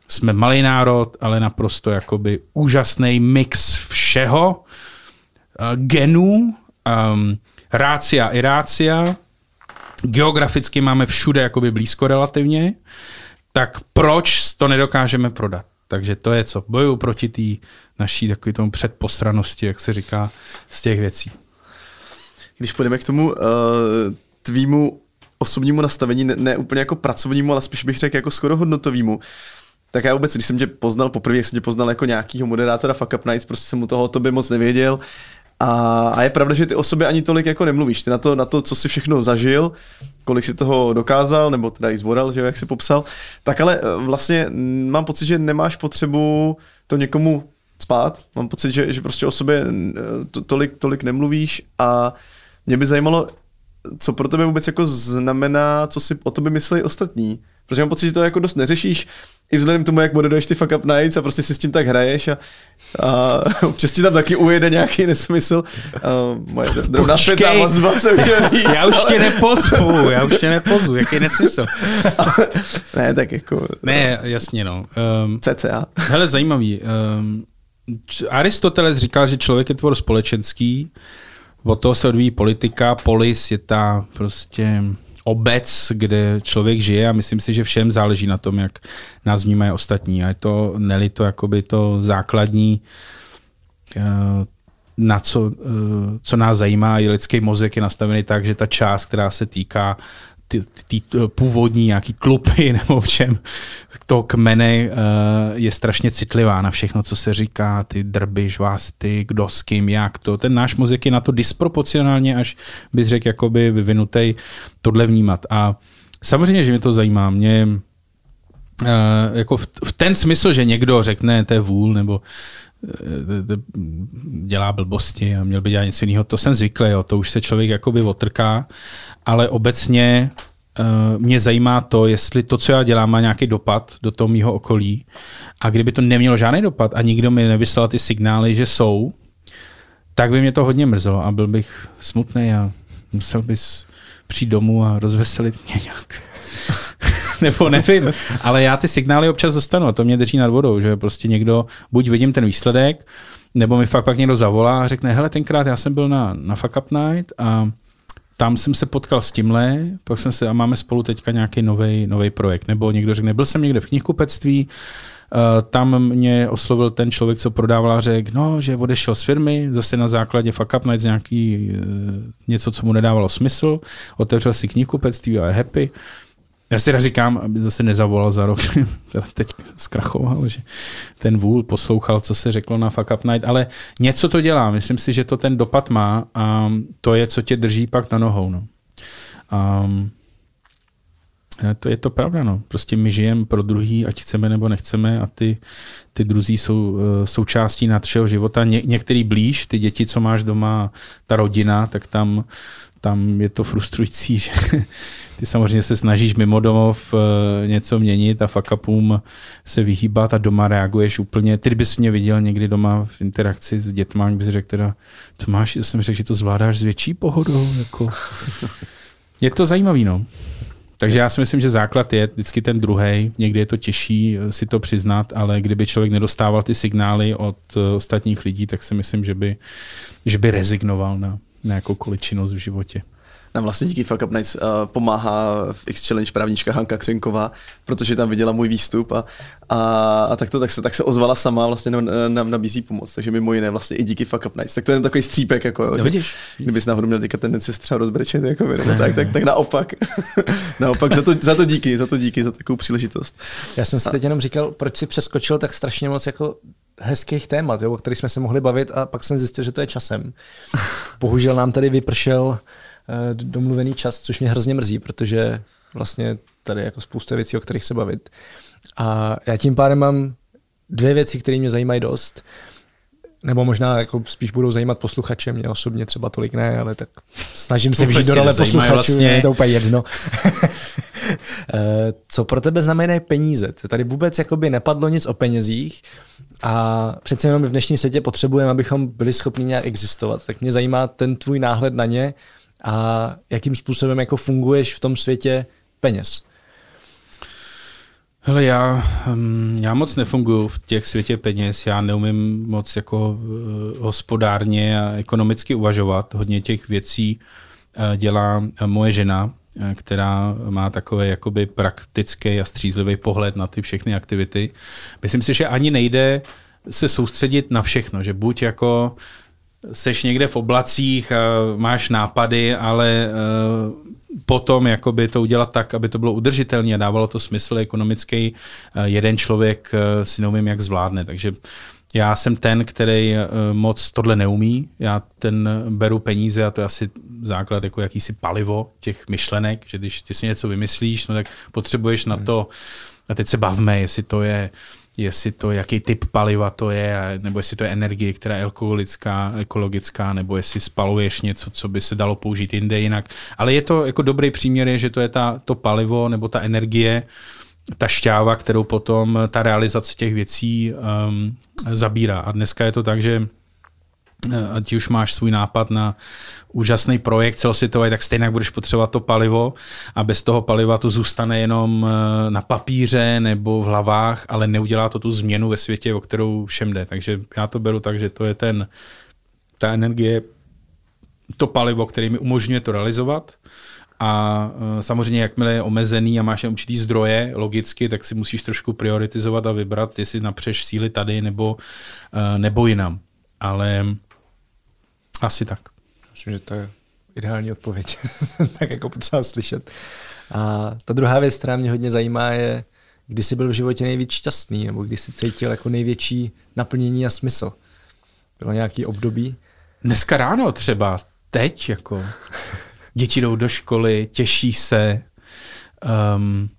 Jsme malý národ, ale naprosto jakoby úžasný mix všeho Eh, genů, um, rácia i rácia, geograficky máme všude jakoby blízko relativně, tak proč to nedokážeme prodat? Takže to je co. Bojuju proti té naší takový tomu předpostranosti, jak se říká, z těch věcí. Když půjdeme k tomu uh, tvýmu osobnímu nastavení, ne, ne úplně jako pracovnímu, ale spíš bych řekl jako skoro hodnotovýmu, tak já vůbec, když jsem tě poznal poprvé, jsem tě poznal jako nějakýho moderátora Fuck Up Nights, prostě jsem mu toho to by moc nevěděl. A, a je pravda, že ty o sobě ani tolik jako nemluvíš. Ty na to, na to, co jsi všechno zažil, kolik si toho dokázal, nebo teda i zvoral, že jak si popsal, tak ale eh, vlastně mám pocit, že nemáš potřebu to někomu spát. Mám pocit, že, že prostě o sobě eh, to, tolik, tolik nemluvíš a mě by zajímalo, co pro tebe vůbec jako znamená, co si o tobě myslí ostatní. Protože mám pocit, že to jako dost neřešíš, i vzhledem k tomu, jak moderuješ ty fuck up nights a prostě si s tím tak hraješ a, a občas ti tam taky ujede nějaký nesmysl. A moje drobná zpětná vazba se už Já už tě nepozvu, já už tě nepozvu, jaký nesmysl. ne, tak jako... Ne, jasně no. Um, CCA. Hele, zajímavý. Um, Aristoteles říkal, že člověk je tvor společenský, od toho se odvíjí politika, polis je ta prostě obec, kde člověk žije a myslím si, že všem záleží na tom, jak nás vnímají ostatní. A je to, neli to jakoby to základní, eh, na co, eh, co nás zajímá, je lidský mozek je nastavený tak, že ta část, která se týká ty, ty, ty původní nějaký klupy nebo v čem to kmene uh, je strašně citlivá na všechno, co se říká, ty drby, žvásty, kdo s kým, jak to. Ten náš mozek je na to disproporcionálně, až bys řekl, jakoby vyvinutej tohle vnímat. A samozřejmě, že mě to zajímá. Mě uh, jako v, v ten smysl, že někdo řekne, to je vůl, nebo dělá blbosti a měl by dělat něco jiného, to jsem zvyklý, jo, to už se člověk jakoby otrká, ale obecně uh, mě zajímá to, jestli to, co já dělám, má nějaký dopad do toho mýho okolí. A kdyby to nemělo žádný dopad a nikdo mi nevyslal ty signály, že jsou, tak by mě to hodně mrzelo a byl bych smutný a musel bys přijít domů a rozveselit mě nějak. Nebo nevím, ale já ty signály občas dostanu a to mě drží nad vodou, že prostě někdo, buď vidím ten výsledek, nebo mi fakt pak někdo zavolá a řekne, hele, tenkrát já jsem byl na, na Fuck Up Night a tam jsem se potkal s tímhle, pak jsem se, a máme spolu teďka nějaký nový projekt. Nebo někdo řekne, byl jsem někde v knihkupectví, Uh, tam mě oslovil ten člověk, co prodával a řekl, no, že odešel z firmy, zase na základě fuck up nights nějaký uh, něco, co mu nedávalo smysl, otevřel si knihkupectví a je happy. Já si teda říkám, aby zase nezavolal za rok, teď zkrachoval, že ten vůl poslouchal, co se řeklo na Fuck Up Night, ale něco to dělá. Myslím si, že to ten dopad má a to je, co tě drží pak na nohou. No. Um, to je to pravda, no. Prostě my žijeme pro druhý, ať chceme nebo nechceme a ty, ty druzí jsou uh, součástí našeho života. Ně, některý blíž, ty děti, co máš doma, ta rodina, tak tam, tam je to frustrující, že ty samozřejmě se snažíš mimo domov uh, něco měnit a fakapům se vyhýbat a doma reaguješ úplně. Ty bys mě viděl někdy doma v interakci s dětma, bys řekl teda, Tomáš, jsem řekl, že to zvládáš s větší pohodou. Jako. Je to zajímavý, no. Takže já si myslím, že základ je vždycky ten druhý. Někdy je to těžší eh, si to přiznat, ale kdyby člověk nedostával ty signály od eh, ostatních lidí, tak si myslím, že by, že by rezignoval na, na jakoukoliv činnost v životě. Nám vlastně díky Fuck Up Nights uh, pomáhá v X Challenge právnička Hanka Křenková, protože tam viděla můj výstup a, a, a tak to tak se, tak se ozvala sama vlastně nám, nám nabízí pomoc, takže mimo jiné vlastně i díky Fuck Up Nights. Tak to je jen takový střípek, jako jo, no, vidíš. kdybys náhodou měl teďka tendenci třeba rozbrečet, jako vy, nebo tak, tak, tak, naopak. naopak za to, za to díky, za to díky, za takovou příležitost. Já jsem si teď jenom říkal, proč si přeskočil tak strašně moc jako hezkých témat, jo, o kterých jsme se mohli bavit a pak jsem zjistil, že to je časem. Bohužel nám tady vypršel eh, domluvený čas, což mě hrozně mrzí, protože vlastně tady je jako spousta věcí, o kterých se bavit. A já tím pádem mám dvě věci, které mě zajímají dost. Nebo možná jako spíš budou zajímat posluchače, mě osobně třeba tolik ne, ale tak snažím se vžít do role posluchačů, vlastně. je to úplně jedno. Eh, co pro tebe znamenají peníze? Tady vůbec jakoby nepadlo nic o penězích a přece jenom v dnešním světě potřebujeme, abychom byli schopni nějak existovat. Tak mě zajímá ten tvůj náhled na ně a jakým způsobem jako funguješ v tom světě peněz. Hele, já, hm, já moc nefunguji v těch světě peněz, já neumím moc jako uh, hospodárně a ekonomicky uvažovat. Hodně těch věcí uh, dělá moje žena, která má takový jakoby praktický a střízlivý pohled na ty všechny aktivity. Myslím si, že ani nejde se soustředit na všechno, že buď jako seš někde v oblacích máš nápady, ale potom jakoby to udělat tak, aby to bylo udržitelné a dávalo to smysl ekonomický, eh, jeden člověk eh, si neumím, jak zvládne. Takže já jsem ten, který moc tohle neumí. Já ten beru peníze a to je asi základ jako jakýsi palivo těch myšlenek, že když ty si něco vymyslíš, no tak potřebuješ na to, a teď se bavme, jestli to je jestli to, jaký typ paliva to je, nebo jestli to je energie, která je ekologická, ekologická, nebo jestli spaluješ něco, co by se dalo použít jinde jinak. Ale je to jako dobrý příměr, je, že to je ta, to palivo nebo ta energie, ta šťáva, kterou potom ta realizace těch věcí um, zabírá. A dneska je to tak, že ať už máš svůj nápad na úžasný projekt celosvětový, tak stejně budeš potřebovat to palivo a bez toho paliva to zůstane jenom eh, na papíře nebo v hlavách, ale neudělá to tu změnu ve světě, o kterou všem jde. Takže já to beru tak, že to je ten, ta energie, to palivo, který mi umožňuje to realizovat. A eh, samozřejmě, jakmile je omezený a máš určitý zdroje, logicky, tak si musíš trošku prioritizovat a vybrat, jestli napřeš síly tady nebo, eh, nebo jinam. Ale asi tak. Myslím, že to je ideální odpověď. tak jako potřeba slyšet. A ta druhá věc, která mě hodně zajímá, je, kdy jsi byl v životě nejvíc šťastný, nebo kdy jsi cítil jako největší naplnění a smysl. Bylo nějaký období? Dneska ráno třeba, teď jako. Děti jdou do školy, těší se. Um,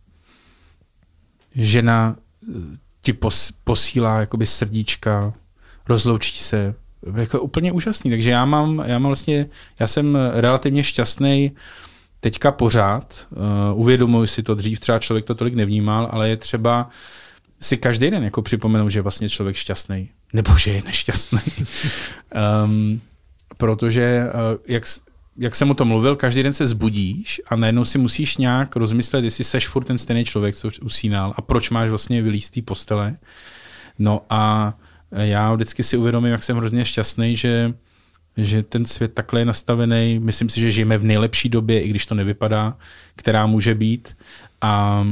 žena ti pos, posílá jakoby srdíčka, rozloučí se, jako úplně úžasný. Takže já mám, já mám vlastně, já jsem relativně šťastný teďka pořád. Uh, uvědomuji si to, dřív třeba člověk to tolik nevnímal, ale je třeba si každý den jako připomenout, že je vlastně člověk šťastný. Nebo že je nešťastný. um, protože uh, jak, jak jsem o tom mluvil, každý den se zbudíš a najednou si musíš nějak rozmyslet, jestli seš furt ten stejný člověk, co usínal a proč máš vlastně vylíst postele. No a já vždycky si uvědomím, jak jsem hrozně šťastný, že, že ten svět takhle je nastavený. Myslím si, že žijeme v nejlepší době, i když to nevypadá, která může být. A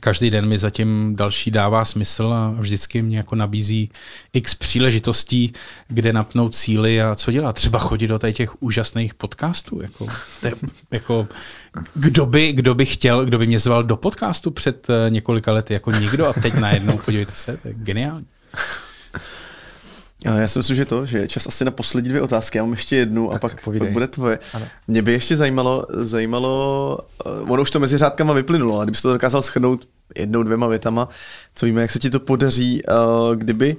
každý den mi zatím další dává smysl a vždycky mě jako nabízí x příležitostí, kde napnout cíly a co dělat. Třeba chodit do těch úžasných podcastů. Jako, te, jako, kdo, by, kdo by chtěl, kdo by mě zval do podcastu před eh, několika lety, jako nikdo a teď najednou, podívejte se, to je geniální. Já si myslím, že to, že je čas asi na poslední dvě otázky. Já mám ještě jednu tak a pak, pak bude tvoje. Ano. Mě by ještě zajímalo, zajímalo, uh, ono už to mezi řádkama vyplynulo, ale kdybyste to dokázal schrnout jednou, dvěma větama, co víme, jak se ti to podaří, uh, kdyby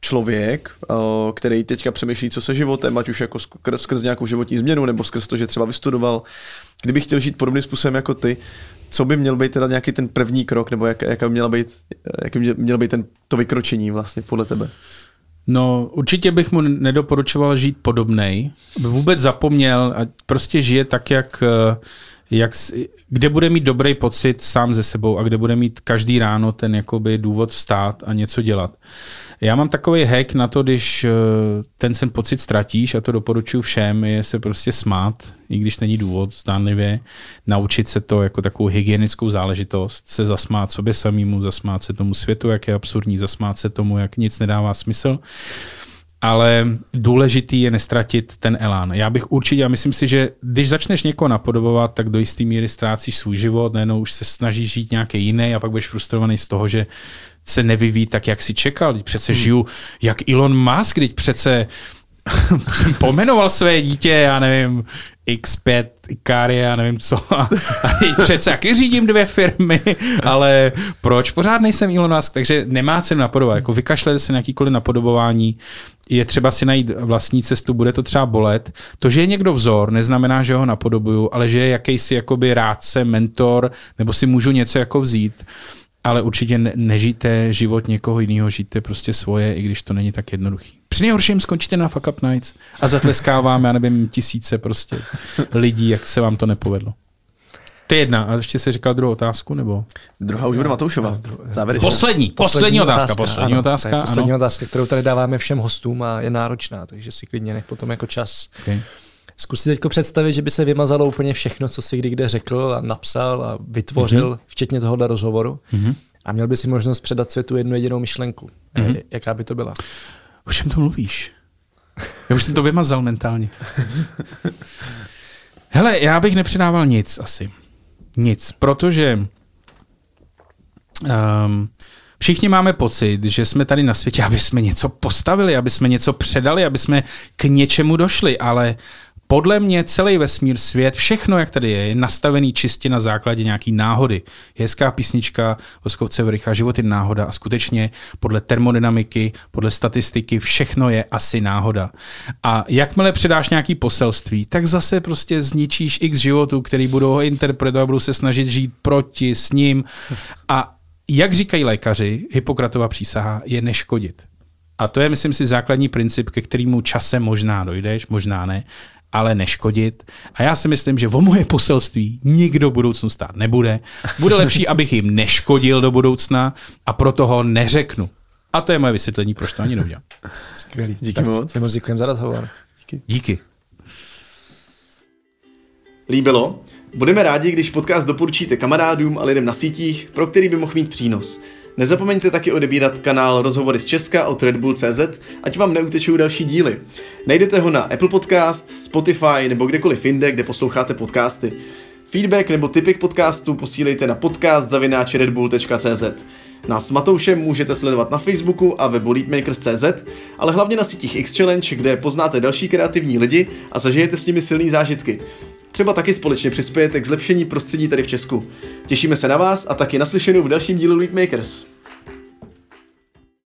člověk, uh, který teďka přemýšlí, co se životem, ať už jako skrz, skrz nějakou životní změnu, nebo skrz to, že třeba vystudoval, kdyby chtěl žít podobným způsobem jako ty, co by měl být teda nějaký ten první krok, nebo jak, by měla být, jak by měl být ten, to vykročení vlastně podle tebe? No, určitě bych mu nedoporučoval žít podobnej, vůbec zapomněl a prostě žije tak, jak, jak, kde bude mít dobrý pocit sám ze sebou a kde bude mít každý ráno ten jakoby důvod vstát a něco dělat. Já mám takový hack na to, když eh, ten sen pocit ztratíš, a to doporučuji všem, je se prostě smát, i když není důvod, zdánlivě, naučit se to jako takovou hygienickou záležitost, se zasmát sobě samýmu, zasmát se tomu světu, jak je absurdní, zasmát se tomu, jak nic nedává smysl ale důležitý je nestratit ten elán. Já bych určitě, já myslím si, že když začneš někoho napodobovat, tak do jisté míry ztrácíš svůj život, najednou už se snažíš žít nějaký jiný a pak budeš frustrovaný z toho, že se nevyvíjí tak, jak si čekal. Teď přece hmm. žiju jak Elon Musk, teď přece jsem pomenoval své dítě, já nevím, X5, Ikari, já nevím co. A, a teď přece taky řídím dvě firmy, ale proč? Pořád nejsem Elon Musk, takže nemá cenu napodobovat. Jako vykašlete se na jakýkoliv napodobování, je třeba si najít vlastní cestu, bude to třeba bolet. To, že je někdo vzor, neznamená, že ho napodobuju, ale že je jakýsi jakoby rádce, mentor, nebo si můžu něco jako vzít. Ale určitě ne- nežijte život někoho jiného, žijte prostě svoje, i když to není tak jednoduchý. Při nejhorším skončíte na Fuck Up Nights a zatleskáváme, já nevím, tisíce prostě lidí, jak se vám to nepovedlo. To je jedna. A ještě se říkal druhou otázku, nebo? Druhá už bude Matoušova. Závěrečná. Poslední, poslední, otázka, poslední ano, otázka, je poslední ano. otázka, kterou tady dáváme všem hostům a je náročná, takže si klidně nech potom jako čas. Okay. Zkus si teď představit, že by se vymazalo úplně všechno, co si kdy kde řekl a napsal a vytvořil, mm-hmm. včetně tohohle rozhovoru. Mm-hmm. A měl by si možnost předat světu jednu jedinou myšlenku. Mm-hmm. Jaká by to byla? O čem to mluvíš? Já už jsem to vymazal mentálně. Hele, já bych nepředával nic asi. Nic, protože um, všichni máme pocit, že jsme tady na světě, aby jsme něco postavili, aby jsme něco předali, aby jsme k něčemu došli, ale podle mě celý vesmír, svět, všechno, jak tady je, je nastavený čistě na základě nějaký náhody. Je hezká písnička Voskovce Vricha, život je náhoda a skutečně podle termodynamiky, podle statistiky, všechno je asi náhoda. A jakmile předáš nějaký poselství, tak zase prostě zničíš x životů, který budou ho interpretovat, budou se snažit žít proti s ním. A jak říkají lékaři, Hippokratova přísaha je neškodit. A to je, myslím si, základní princip, ke kterému časem možná dojdeš, možná ne, ale neškodit. A já si myslím, že o moje poselství nikdo v budoucnu stát nebude. Bude lepší, abych jim neškodil do budoucna a proto ho neřeknu. A to je moje vysvětlení, proč to ani neudělám. Skvělý. Díky moc. My moc děkujeme za rozhovor. Díky. Líbilo? Budeme rádi, když podcast doporučíte kamarádům a lidem na sítích, pro který by mohl mít přínos. Nezapomeňte taky odebírat kanál Rozhovory z Česka od Red Bull CZ, ať vám neutečou další díly. Najdete ho na Apple Podcast, Spotify nebo kdekoliv jinde, kde posloucháte podcasty. Feedback nebo tipy k podcastu posílejte na podcast redbull.cz. Nás s Matoušem můžete sledovat na Facebooku a webu Leapmakers.cz, ale hlavně na sítích X-Challenge, kde poznáte další kreativní lidi a zažijete s nimi silné zážitky. Třeba taky společně přispějete k zlepšení prostředí tady v Česku. Těšíme se na vás a taky naslyšenou v dalším dílu Leapmakers.